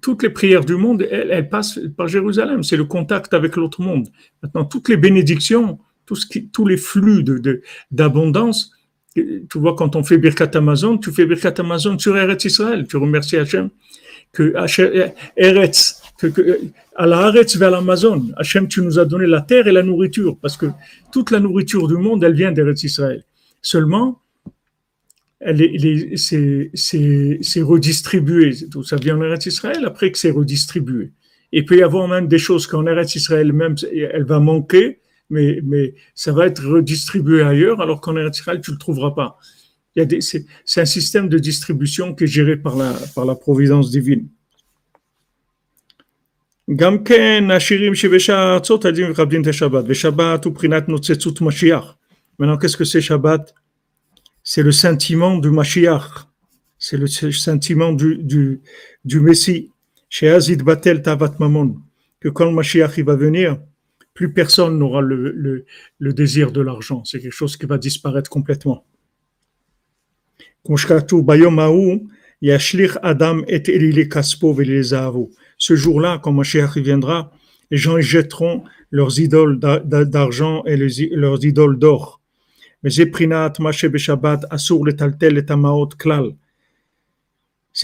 toutes les prières du monde, elles, passent par Jérusalem. C'est le contact avec l'autre monde. Maintenant, toutes les bénédictions, tous les flux d'abondance, tu vois, quand on fait Birkat Amazon, tu fais Birkat Amazon sur Eretz Israël. Tu remercies Hachem que Eretz, que, à la Haaretz vers l'Amazon, Hachem, tu nous as donné la terre et la nourriture, parce que toute la nourriture du monde, elle vient d'Eretz Israël. Seulement, c'est, redistribué. Tout ça vient en Israël après que c'est redistribué. Il peut y avoir même des choses qu'en Eretz Israël même, elle va manquer, mais, mais ça va être redistribué ailleurs, alors qu'en Eretz Israël, tu ne le trouveras pas. C'est, un système de distribution qui est géré par la, par la providence divine. גם כן השירים שבשאר הארצות הדין מכבדים את השבת, ושבת הוא בחינת נוצצות משיח. Maintenant, qu'est-ce que c'est Shabbat C'est le sentiment du Mashiach, c'est le sentiment du, du, du Messie. Chez Azid Batel Tavat Mamon, que quand le Mashiach il va venir, plus personne n'aura le, le, le désir de l'argent. C'est quelque chose qui va disparaître complètement. Bayom Yashlich Adam et Elile Kaspo Velezavu ce jour-là, quand Mashiach viendra, les gens jetteront leurs idoles d'argent et leurs idoles d'or. Mais C'est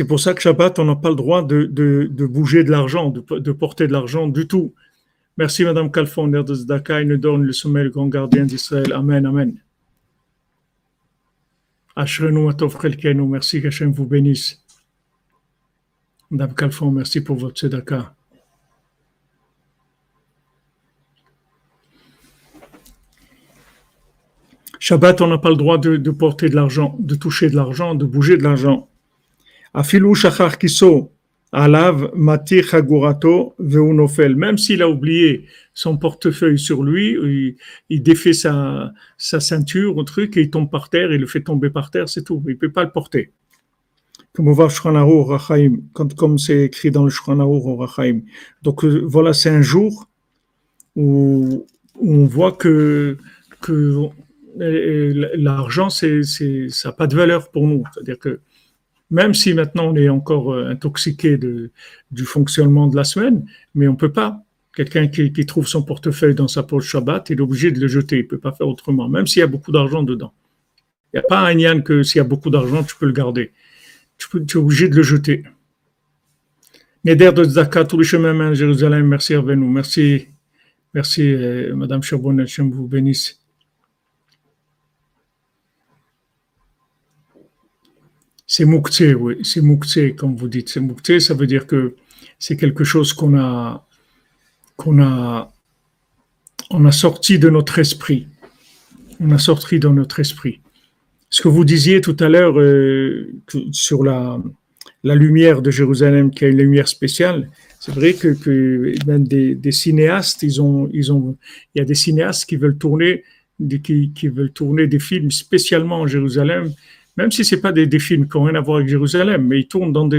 pour ça que Shabbat, on n'a pas le droit de, bouger de l'argent, de, porter de l'argent du tout. Merci Madame Kalfon, de Zdaka, nous donne le sommet, le grand gardien d'Israël. Amen, Amen. Atov merci vous bénisse. Madame Calfon, merci pour votre tzedaka. Shabbat, on n'a pas le droit de, porter de l'argent, de toucher de l'argent, de bouger de l'argent. Afilou shachar kiso alav matir chagurato veunofel. Même s'il a oublié son portefeuille sur lui, il, défait sa, sa ceinture, un truc, et il tombe par terre, il le fait tomber par terre, c'est tout. Il ne peut pas le porter comme c'est écrit dans le Shulchan Rachaim. Donc euh, voilà, c'est un jour où, on voit que, l'argent, ça n'a pas de valeur pour nous. C'est-à-dire que même si maintenant on est encore euh, intoxiqué du fonctionnement de la semaine, mais on ne peut pas. Quelqu'un qui, qui, trouve son portefeuille dans sa poche Shabbat, il est obligé de le jeter. Il ne peut pas faire autrement, même s'il y a beaucoup d'argent dedans. Il n'y a pas un yann que s'il y a beaucoup d'argent, tu peux le garder tu, es obligé de le jeter. Neder de Zaka, tous les chemins à Jérusalem, merci à nous. Merci, merci, euh, Madame Charbonnet, je vous bénisse. C'est mouktsé, oui, c'est mouktsé, comme vous dites. C'est mouktsé, ça veut dire que c'est quelque chose qu'on a, qu'on a, on a sorti de notre esprit. On a sorti de notre esprit. Ce que vous disiez tout à l'heure euh, sur la, la lumière de Jérusalem, qui a une lumière spéciale, c'est vrai que, que même des, des, cinéastes, ils ont, ils ont, il y a des cinéastes qui veulent tourner, qui, qui veulent tourner des films spécialement en Jérusalem, même si c'est pas des, des, films qui n'ont rien à voir avec Jérusalem, mais ils tournent dans des,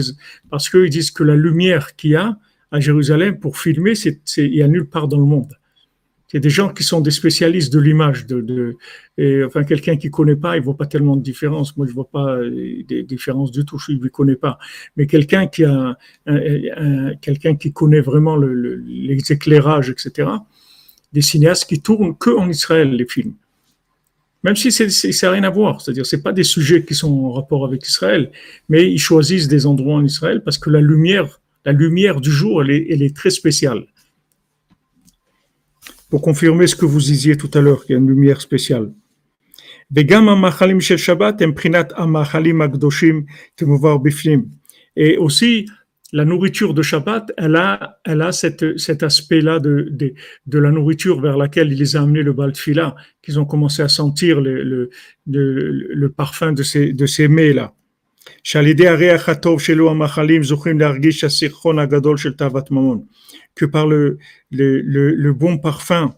parce qu'ils disent que la lumière qu'il y a à Jérusalem pour filmer, c'est, il y a nulle part dans le monde. A des gens qui sont des spécialistes de l'image, de, de enfin quelqu'un qui connaît pas, il voit pas tellement de différence. Moi, je vois pas euh, des différences du tout. Je ne connais pas. Mais quelqu'un qui a, quelqu'un qui connaît vraiment le, le, les éclairages, etc. Des cinéastes qui tournent que en Israël les films, même si c'est, ça n'a rien à voir. C'est-à-dire, c'est pas des sujets qui sont en rapport avec Israël, mais ils choisissent des endroits en Israël parce que la lumière, la lumière du jour, elle est, elle est très spéciale pour confirmer ce que vous disiez tout à l'heure, qu'il y a une lumière spéciale. Et aussi, la nourriture de Shabbat, elle a, elle a cet aspect-là de, de, de, la nourriture vers laquelle il les a amenés le Baltfila, qu'ils ont commencé à sentir le, le, le, le parfum de ces, de ces mets-là. Que par le, le, le, bon parfum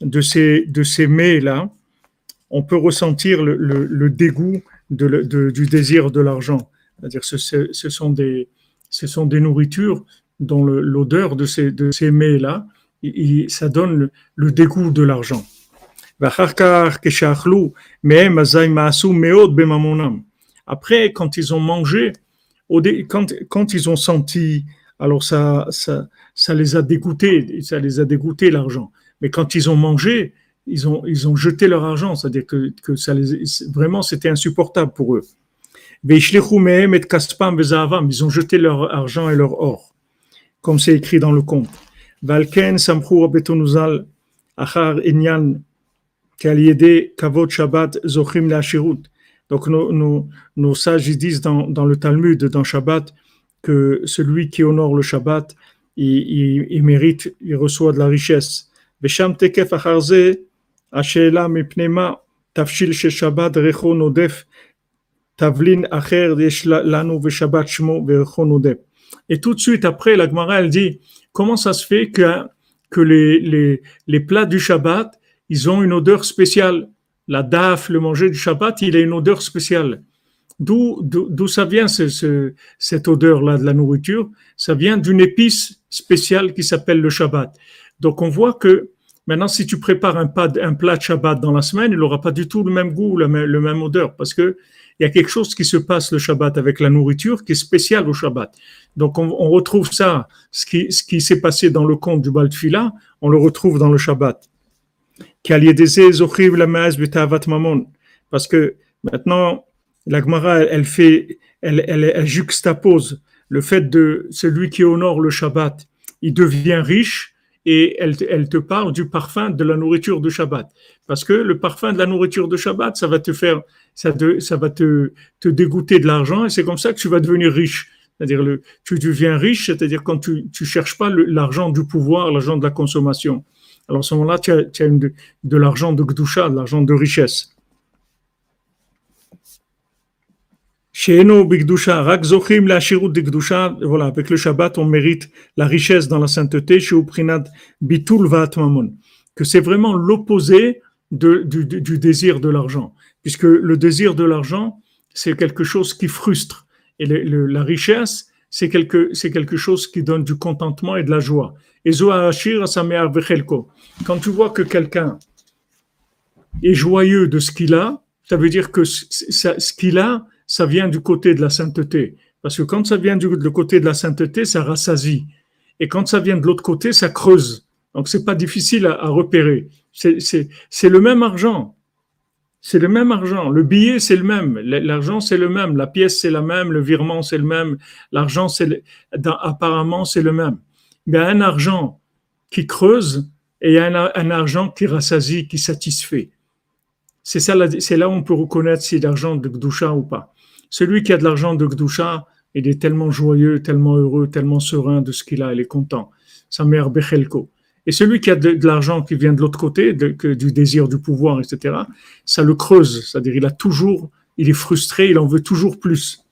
de ces, de ces mets-là, on peut ressentir le, dégoût de, de, du désir de l'argent. C'est-à-dire ce, ce, ce, sont des, ce sont des nourritures dont l'odeur de ces, de ces mets-là, ça donne le dégoût de l'argent. Après, quand ils ont mangé, quand, quand ils ont senti, alors ça, ça, ça les a dégoûtés, ça les a dégoûtés l'argent. Mais quand ils ont mangé, ils ont, ils ont jeté leur argent, c'est-à-dire que, que ça les, vraiment c'était insupportable pour eux. Ils ont jeté leur argent et leur or, comme c'est écrit dans le conte. Valken Betonuzal Achar Inyan Kavod Shabbat Zochim Lashirut. Donc nos, nos, nos sages ils disent dans, dans, le Talmud, dans Shabbat, que celui qui honore le Shabbat, il, il, il mérite, il reçoit de la richesse. Et tout de suite après, la Gemara, elle dit, comment ça se fait que, que les, les, les plats du Shabbat, ils ont une odeur spéciale? La daf, le manger du Shabbat, il a une odeur spéciale. D'où, d'où ça vient ce, ce, cette odeur-là de la nourriture? Ça vient d'une épice spéciale qui s'appelle le Shabbat. Donc on voit que maintenant, si tu prépares un, plat, un plat de Shabbat dans la semaine, il n'aura pas du tout le même goût, le même, le même odeur, parce que il y a quelque chose qui se passe le Shabbat avec la nourriture qui est spécial au Shabbat. Donc on, on retrouve ça, ce qui, ce qui s'est passé dans le conte du Baltfila, on le retrouve dans le Shabbat. Parce que maintenant, la Gemara, elle, fait, elle, elle, juxtapose le fait de celui qui honore le Shabbat, il devient riche et elle, elle, te parle du parfum de la nourriture de Shabbat. Parce que le parfum de la nourriture de Shabbat, ça va te faire, ça, ça va te, te dégoûter de l'argent et c'est comme ça que tu vas devenir riche. C'est-à-dire, le, tu deviens riche, c'est-à-dire quand tu ne cherches pas l'argent du pouvoir, l'argent de la consommation. Alors à ce moment-là, tu as, tu as une, de, de l'argent de Gdusha, de l'argent de richesse. Voilà, avec le Shabbat, on mérite la richesse dans la sainteté, que c'est vraiment l'opposé du, désir de l'argent, puisque le désir de l'argent, c'est quelque chose qui frustre, et la richesse, c'est quelque, chose qui donne du contentement et de la joie. Et quand tu vois que quelqu'un est joyeux de ce qu'il a, ça veut dire que ce qu'il a, ça vient du côté de la sainteté. Parce que quand ça vient du côté de la sainteté, ça rassasie. Et quand ça vient de l'autre côté, ça creuse. Donc c'est pas difficile à repérer. C'est le même argent. C'est le même argent. Le billet, c'est le même. L'argent, c'est le même. La pièce, c'est la même. Le virement, c'est le même. L'argent, c'est apparemment, c'est le même. Mais un argent qui creuse et un, un argent qui rassasie, qui satisfait. C'est ça, c'est là où on peut reconnaître si l'argent de Gdusha ou pas. Celui qui a de l'argent de Gdusha, il est tellement joyeux, tellement heureux, tellement serein de ce qu'il a, il est content. Sa mère Bechelko. Et celui qui a de, l'argent qui vient de l'autre côté, du désir du pouvoir, etc., ça le creuse. C'est-à-dire, il a toujours, il est frustré, il en veut toujours plus.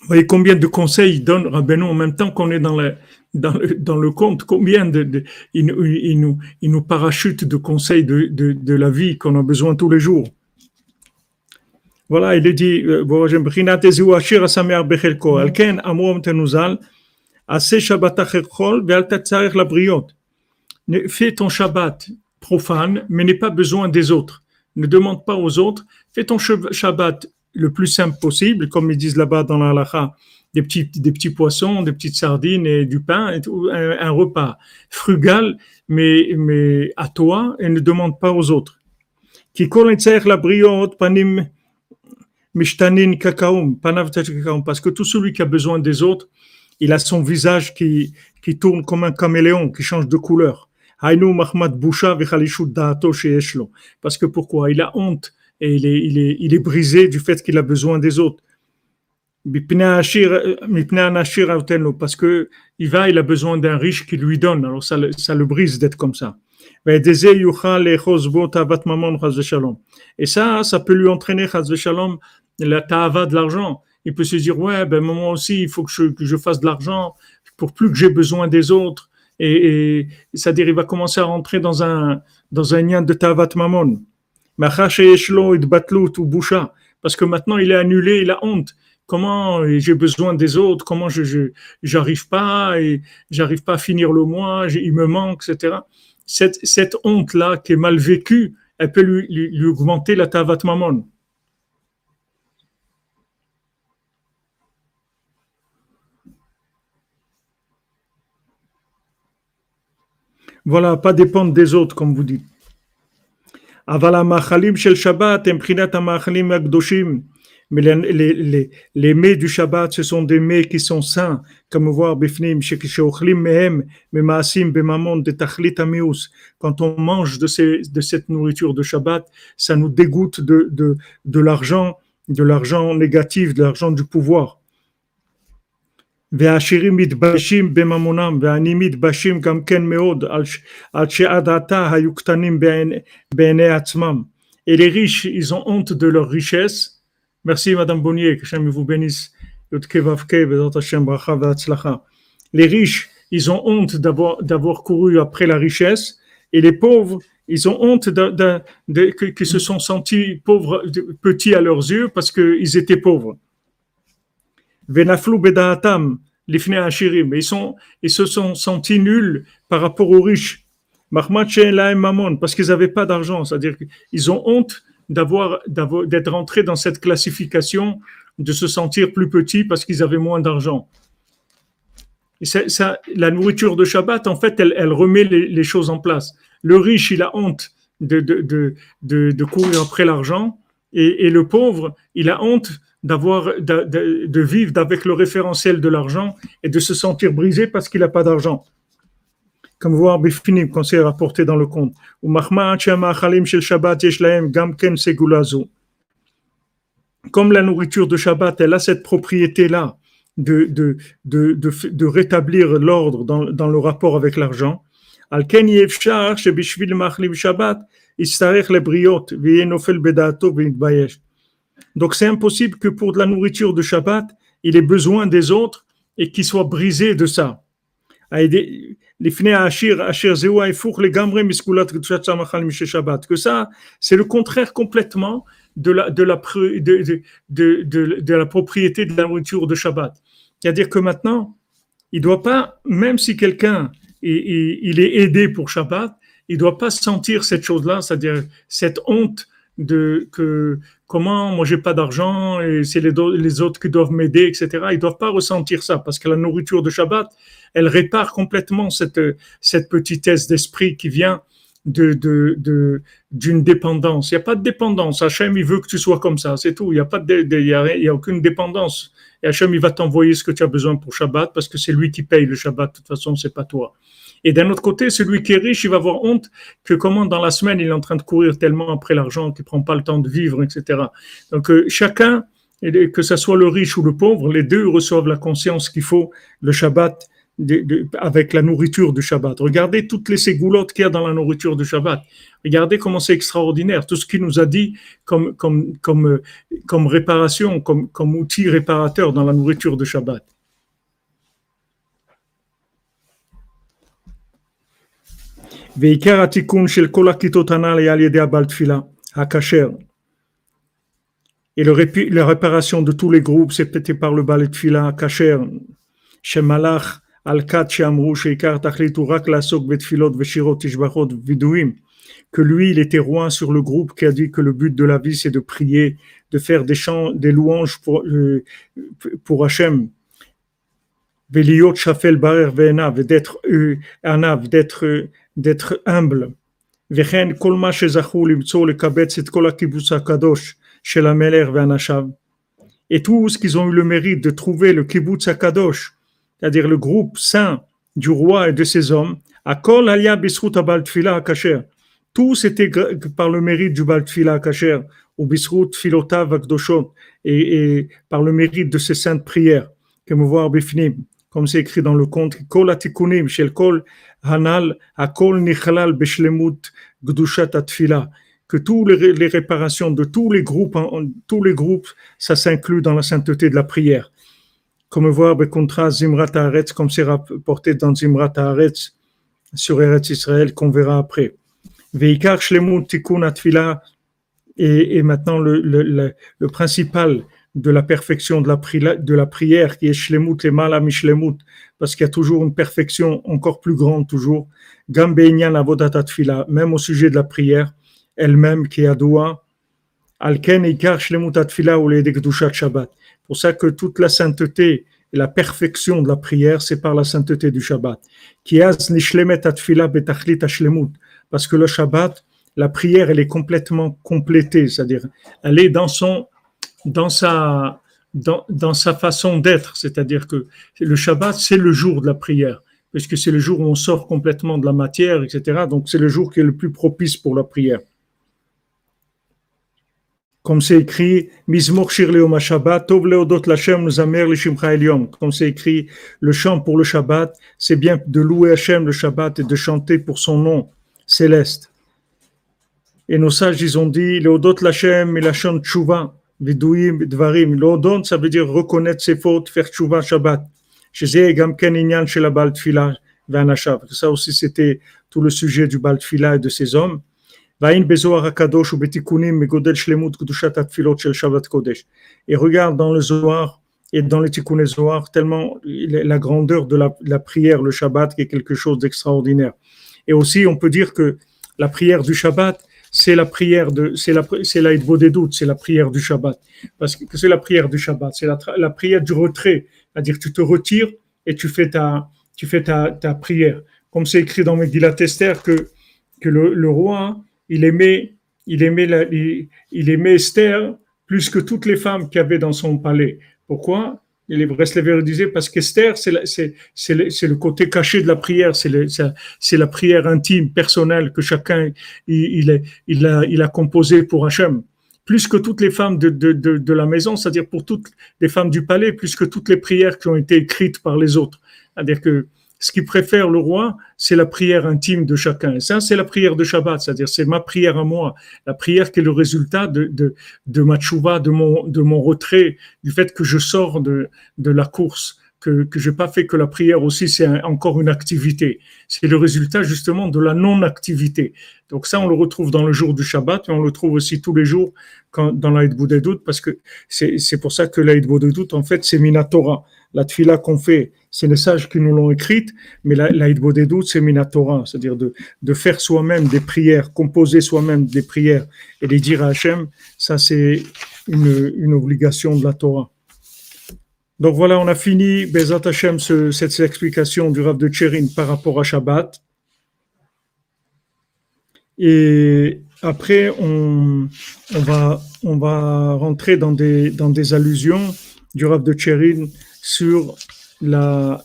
Vous voyez combien de conseils il donne Rabbeinu en même temps qu'on est dans le, dans compte, combien de, il, nous, parachute de conseils de la vie qu'on a besoin tous les jours? Voilà, il dit, euh, Fais ton Shabbat profane, mais n'aie pas besoin des autres. Ne demande pas aux autres. Fais ton Shabbat le plus simple possible, comme ils disent là-bas dans la halakha, des petits, des petits poissons, des petites sardines et du pain, un, repas frugal, mais, mais à toi, et ne demande pas aux autres. Parce que tout celui qui a besoin des autres, il a son visage qui, qui tourne comme un caméléon, qui change de couleur. Parce que pourquoi? Il a honte et il est, il est, il est brisé du fait qu'il a besoin des autres. Parce que il va, il a besoin d'un riche qui lui donne. Alors ça, ça le brise d'être comme ça. Et ça, ça peut lui entraîner la ta'ava de l'argent. Il peut se dire, ouais, ben moi aussi, il faut que je, que je fasse de l'argent pour plus que j'ai besoin des autres. Et, et c'est-à-dire, il va commencer à rentrer dans un, dans un lien de ta'avat mamon. Parce que maintenant, il est annulé, il a honte. Comment j'ai besoin des autres, comment je j'arrive pas et j'arrive pas à finir le mois, il me manque, etc. Cette, cette honte-là qui est mal vécue, elle peut lui, lui, augmenter la tavat mamon. Voilà, pas dépendre des autres, comme vous dites. Shel Shabbat, mais les, les, les, mets du Shabbat, ce sont des mets qui sont sains, comme voir Bifnim. Quand on mange de, ces, de cette nourriture de Shabbat, ça nous dégoûte de l'argent, de l'argent négatif, de l'argent du pouvoir. והעשירים מתביישים בממונם והעניים מתביישים גם כן מאוד על שעד עתה היו קטנים בעיני עצמם. Et les riches, ils ont honte de leur richesse, Merci, Madame Bonnier, que Hachem vous bénisse. Les riches, ils ont honte d'avoir couru après la richesse, et les pauvres, ils ont honte de, de, se sont sentis pauvres, petits à leurs yeux parce qu'ils étaient pauvres. Venaflou bedaatam, ils sont, ils se sont sentis nuls par rapport aux riches. parce qu'ils n'avaient pas d'argent, c'est-à-dire qu'ils ont honte d'avoir, d'être rentrés dans cette classification, de se sentir plus petit parce qu'ils avaient moins d'argent. La nourriture de Shabbat, en fait, elle, remet les, choses en place. Le riche, il a honte de, courir après l'argent, et, le pauvre, il a honte d'avoir de, vivre avec le référentiel de l'argent et de se sentir brisé parce qu'il n'a pas d'argent comme voir Bifinim, qu'on s'est rapporté dans le compte. Comme la nourriture de Shabbat, elle a cette propriété-là de, de, rétablir l'ordre dans, dans le rapport avec l'argent. Donc c'est impossible que pour de la nourriture de Shabbat, il ait besoin des autres et qu'il soit brisé de ça. Que ça, c'est le contraire complètement de la, de la, de, de, de, la propriété de la nourriture de Shabbat. C'est-à-dire que maintenant, il doit pas, même si quelqu'un il est aidé pour Shabbat, il doit pas sentir cette chose-là, c'est-à-dire cette honte de que comment moi j'ai pas d'argent et c'est les, autres qui doivent m'aider, etc. Ils doivent pas ressentir ça parce que la nourriture de Shabbat, elle répare complètement cette, cette petitesse d'esprit qui vient de, de, d'une dépendance. Il n'y a pas de dépendance. Hachem, il veut que tu sois comme ça, c'est tout. Il n'y a, pas de, il y a, aucune dépendance. Et Hachem, il va t'envoyer ce que tu as besoin pour Shabbat parce que c'est lui qui paye le Shabbat. De toute façon, c'est pas toi. Et d'un autre côté, celui qui est riche, il va avoir honte que comment dans la semaine, il est en train de courir tellement après l'argent qu'il prend pas le temps de vivre, etc. Donc, euh, chacun, que ce soit le riche ou le pauvre, les deux reçoivent la conscience qu'il faut le Shabbat avec la nourriture du Shabbat. Regardez toutes les ségoulottes qu'il y a dans la nourriture du Shabbat. Regardez comment c'est extraordinaire. Tout ce qu'il nous a dit comme, comme, comme, comme réparation, comme, comme outil réparateur dans la nourriture du Shabbat. Et le, la réparation de tous les groupes, peut-être par le Baal Tfila, Kacher, Shemalach, Al-Kat, Sheamru, Sheikar, Tachlitu, Rak, Lasok, Betfilot, Veshirot, Tishbachot, Vidouim, que lui, il était roi sur le groupe qui a dit que le but de la vie, c'est de prier, de faire des chants, des louanges pour, euh, pour Hachem. Veliot, Shafel, Barer, Ve'enav, d'être euh, anav, d'être euh, d'être humble. וכן כל מה שזכו למצוא לקבץ את כל הקיבוץ הקדוש של המלך ואנשיו. Et tout ce qu'ils ont eu le mérite de trouver le kibbutz akadosh, c'est-à-dire le groupe saint du roi et de ses hommes, à kol alia bisrut abal tfila kasher. Tout c'était par le mérite du bal tfila kasher, ou bisrut filotav akdoshot, et, et par le mérite de ces saintes prières, que me voir bifnim, comme c'est écrit dans le conte, kol atikunim shel kol hanal akol nichalal beshlemut gdushat atfila que toutes les, réparations de tous les groupes, tous les groupes, ça s'inclut dans la sainteté de la prière. Comme voir le contrat Zimrat Haaretz, comme c'est rapporté dans Zimrat Haaretz sur Eretz Israël, qu'on verra après. Veikar Shlemut Tikkun Atfila, et, maintenant le, principal de la perfection de la, prière, qui est Shlemut le Malam Shlemut, parce qu'il y a toujours une perfection encore plus grande, toujours. Gambeinyan Avodat Atfila, même au sujet de la prière elle-même qui est Adoua, Alken Ikar Shlemut Tfila ou Shabbat. Pour ça que toute la sainteté et la perfection de la prière, c'est par la sainteté du Shabbat. Kiaz Nishlemet Atfila Betachlit Ashlemut. Parce que le Shabbat, la prière, elle est complètement complétée, c'est-à-dire, elle est dans son, dans sa, dans, dans sa façon d'être, c'est-à-dire que le Shabbat, c'est le jour de la prière, puisque c'est le jour où on sort complètement de la matière, etc. Donc, c'est le jour qui est le plus propice pour la prière comme c'est écrit, Shabbat, Tov Leodot Lachem, Comme c'est écrit, le chant pour le Shabbat, c'est bien de louer Hachem le Shabbat et de chanter pour son nom céleste. Et nos sages, ils ont dit, Leodot Lachem et Lachon Tshuva, Vidouim, ça veut dire reconnaître ses fautes, faire Tshuva Shabbat. Chez la. Ça aussi, c'était tout le sujet du Baltfila et de ses hommes. Et regarde dans le Zohar et dans le Tikkun Zohar tellement la grandeur de la, prière, le Shabbat, qui est quelque chose d'extraordinaire. Et aussi, on peut dire que la prière du Shabbat, c'est la prière de, c'est la, c'est la des doutes, c'est la prière du Shabbat. Parce que c'est la prière du Shabbat, c'est la, prière du retrait. C'est-à-dire, tu te retires et tu fais ta, tu fais ta, ta prière. Comme c'est écrit dans Megillat Esther que, que le, le roi, il aimait, il aimait, la, il, aimait Esther plus que toutes les femmes qu'il y avait dans son palais. Pourquoi? Et les Breslever disaient parce qu'Esther, c'est le, le, côté caché de la prière, c'est la prière intime, personnelle que chacun il, il, a, il a composé pour Hachem. Plus que toutes les femmes de, de, de, de la maison, c'est-à-dire pour toutes les femmes du palais, plus que toutes les prières qui ont été écrites par les autres. C'est-à-dire que ce qu'il préfère le roi, c'est la prière intime de chacun. Et ça, c'est la prière de Shabbat, c'est-à-dire c'est ma prière à moi, la prière qui est le résultat de, de, de ma tchouva, de mon, de mon retrait, du fait que je sors de, de la course, que, que je n'ai pas fait que la prière aussi, c'est encore une activité. C'est le résultat justement de la non-activité. Donc ça, on le retrouve dans le jour du Shabbat, mais on le trouve aussi tous les jours quand, dans l'Aïd Boudedout, parce que c'est pour ça que l'Aïd Boudedout, en fait, c'est Minatora. La tfila qu'on fait, c'est les sages qui nous l'ont écrite, mais la, la c'est Minatora, c'est-à-dire de, de faire soi-même des prières, composer soi-même des prières et les dire à Hachem, ça c'est une, une obligation de la Torah. Donc voilà, on a fini, Bezat Hachem, cette explication du Rav de Tcherin par rapport à Shabbat. Et après, on, va, on va rentrer dans des, dans des allusions du Rav de Tcherin sur la,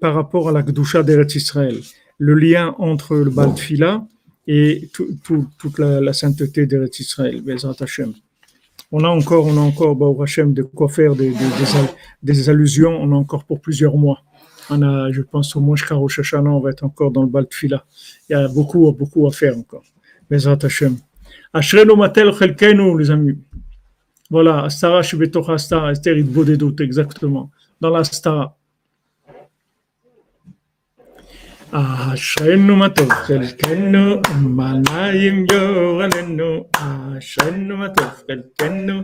par rapport à la Gdusha d'Eretz Israël, le lien entre le Baltfila et toute la, sainteté d'Eretz Israël, Bezrat Hashem. On a encore, on a encore, bah, au Hachem, de quoi faire des, allusions. On a encore pour plusieurs mois. On a, je pense, au moins jusqu'à Rosh on va être encore dans le bal Il y a beaucoup, beaucoup à faire encore. Bezrat Hashem. Ashrenu matel chelkenu, les amis. Voilà, Astara Shebetoch Astara, Esther doutes exactement. Dans la ಆಶ್ರಯನು ಮತ್ತು ಕಲ್ಕೆನ್ನು ಉಮನಾಯಿಂ ಯೋಗಲೆನ್ನು ಆಶ್ರಯನು ಮತ್ತು ಕಲ್ಕೆನ್ನು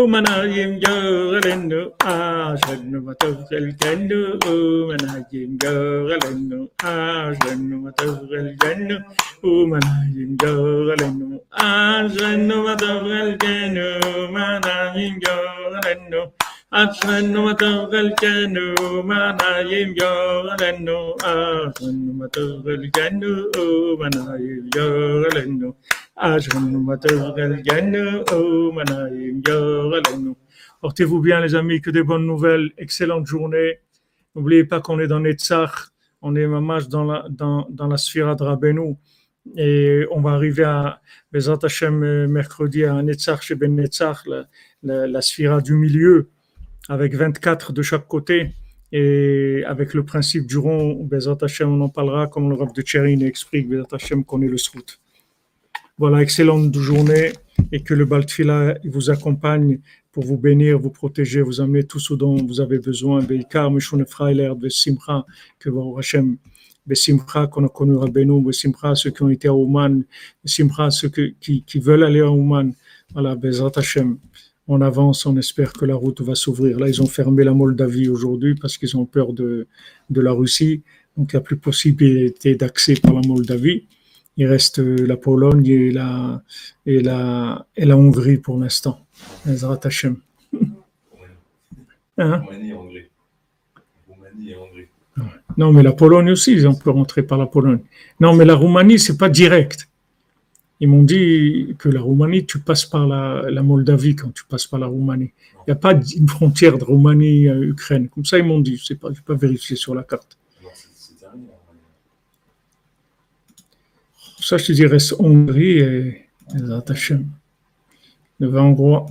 ಉಮನಾಯಿಂ ಯೋಗಲೆನ್ನು ಆಶ್ರಯನು ಮತ್ತು ಕಲ್ಕೆನ್ನು ಉಮನಾಯಿಂ ಯೋಗಲೆನ್ನು ಆಶ್ರಯನು ಮತ್ತು ಕಲ್ಕೆನ್ನು ಉಮನಾಯಿಂ ಯೋಗಲೆನ್ನು ಆಶ್ರಯನು ಮತ್ತು ಕಲ್ಕೆನ್ನು ಉಮನಾಯಿಂ ಯೋಗಲೆನ್ನು Portez-vous bien les amis, que des bonnes nouvelles, excellente journée. N'oubliez pas qu'on est dans Netzach, on est mamash dans la, dans, dans la sphère de et on va arriver à Bezat Hashem euh, mercredi à Netzach chez Ben Netzach, la, la, la sphère du milieu avec 24 de chaque côté. Et avec le principe du rond, Bezat on en parlera comme le Rav de Tcherine explique, Bezat Hashem connaît le srout. Voilà, excellente journée et que le Baltfila vous accompagne pour vous bénir, vous protéger, vous amener tout ce dont vous avez besoin. Beikar, Meshone Freiler, Besimcha, que Hashem, Besimcha, qu'on a connu Rabbeinu, Besimcha, ceux qui ont été à Ouman, Besimcha, ceux qui, qui veulent aller à Ouman. Voilà, Bezat Hashem on avance, on espère que la route va s'ouvrir. Là, ils ont fermé la Moldavie aujourd'hui parce qu'ils ont peur de, de la Russie. Donc, il n'y a plus possibilité d'accès par la Moldavie. Il reste la Pologne et la, et la, et la Hongrie pour l'instant. Ezrat Hashem. Hein? Non, mais la Pologne aussi, ils ont pu rentrer par la Pologne. Non, mais la Roumanie, c'est pas direct. Ils m'ont dit que la Roumanie, tu passes par la, Moldavie quand tu passes par la Roumanie. Il n'y a pas une frontière de Roumanie-Ukraine. Comme ça, ils m'ont dit. Je ne sais pas, vérifier sur la carte. Ça, je te dirais Hongrie et les attachés. Le vin hongrois.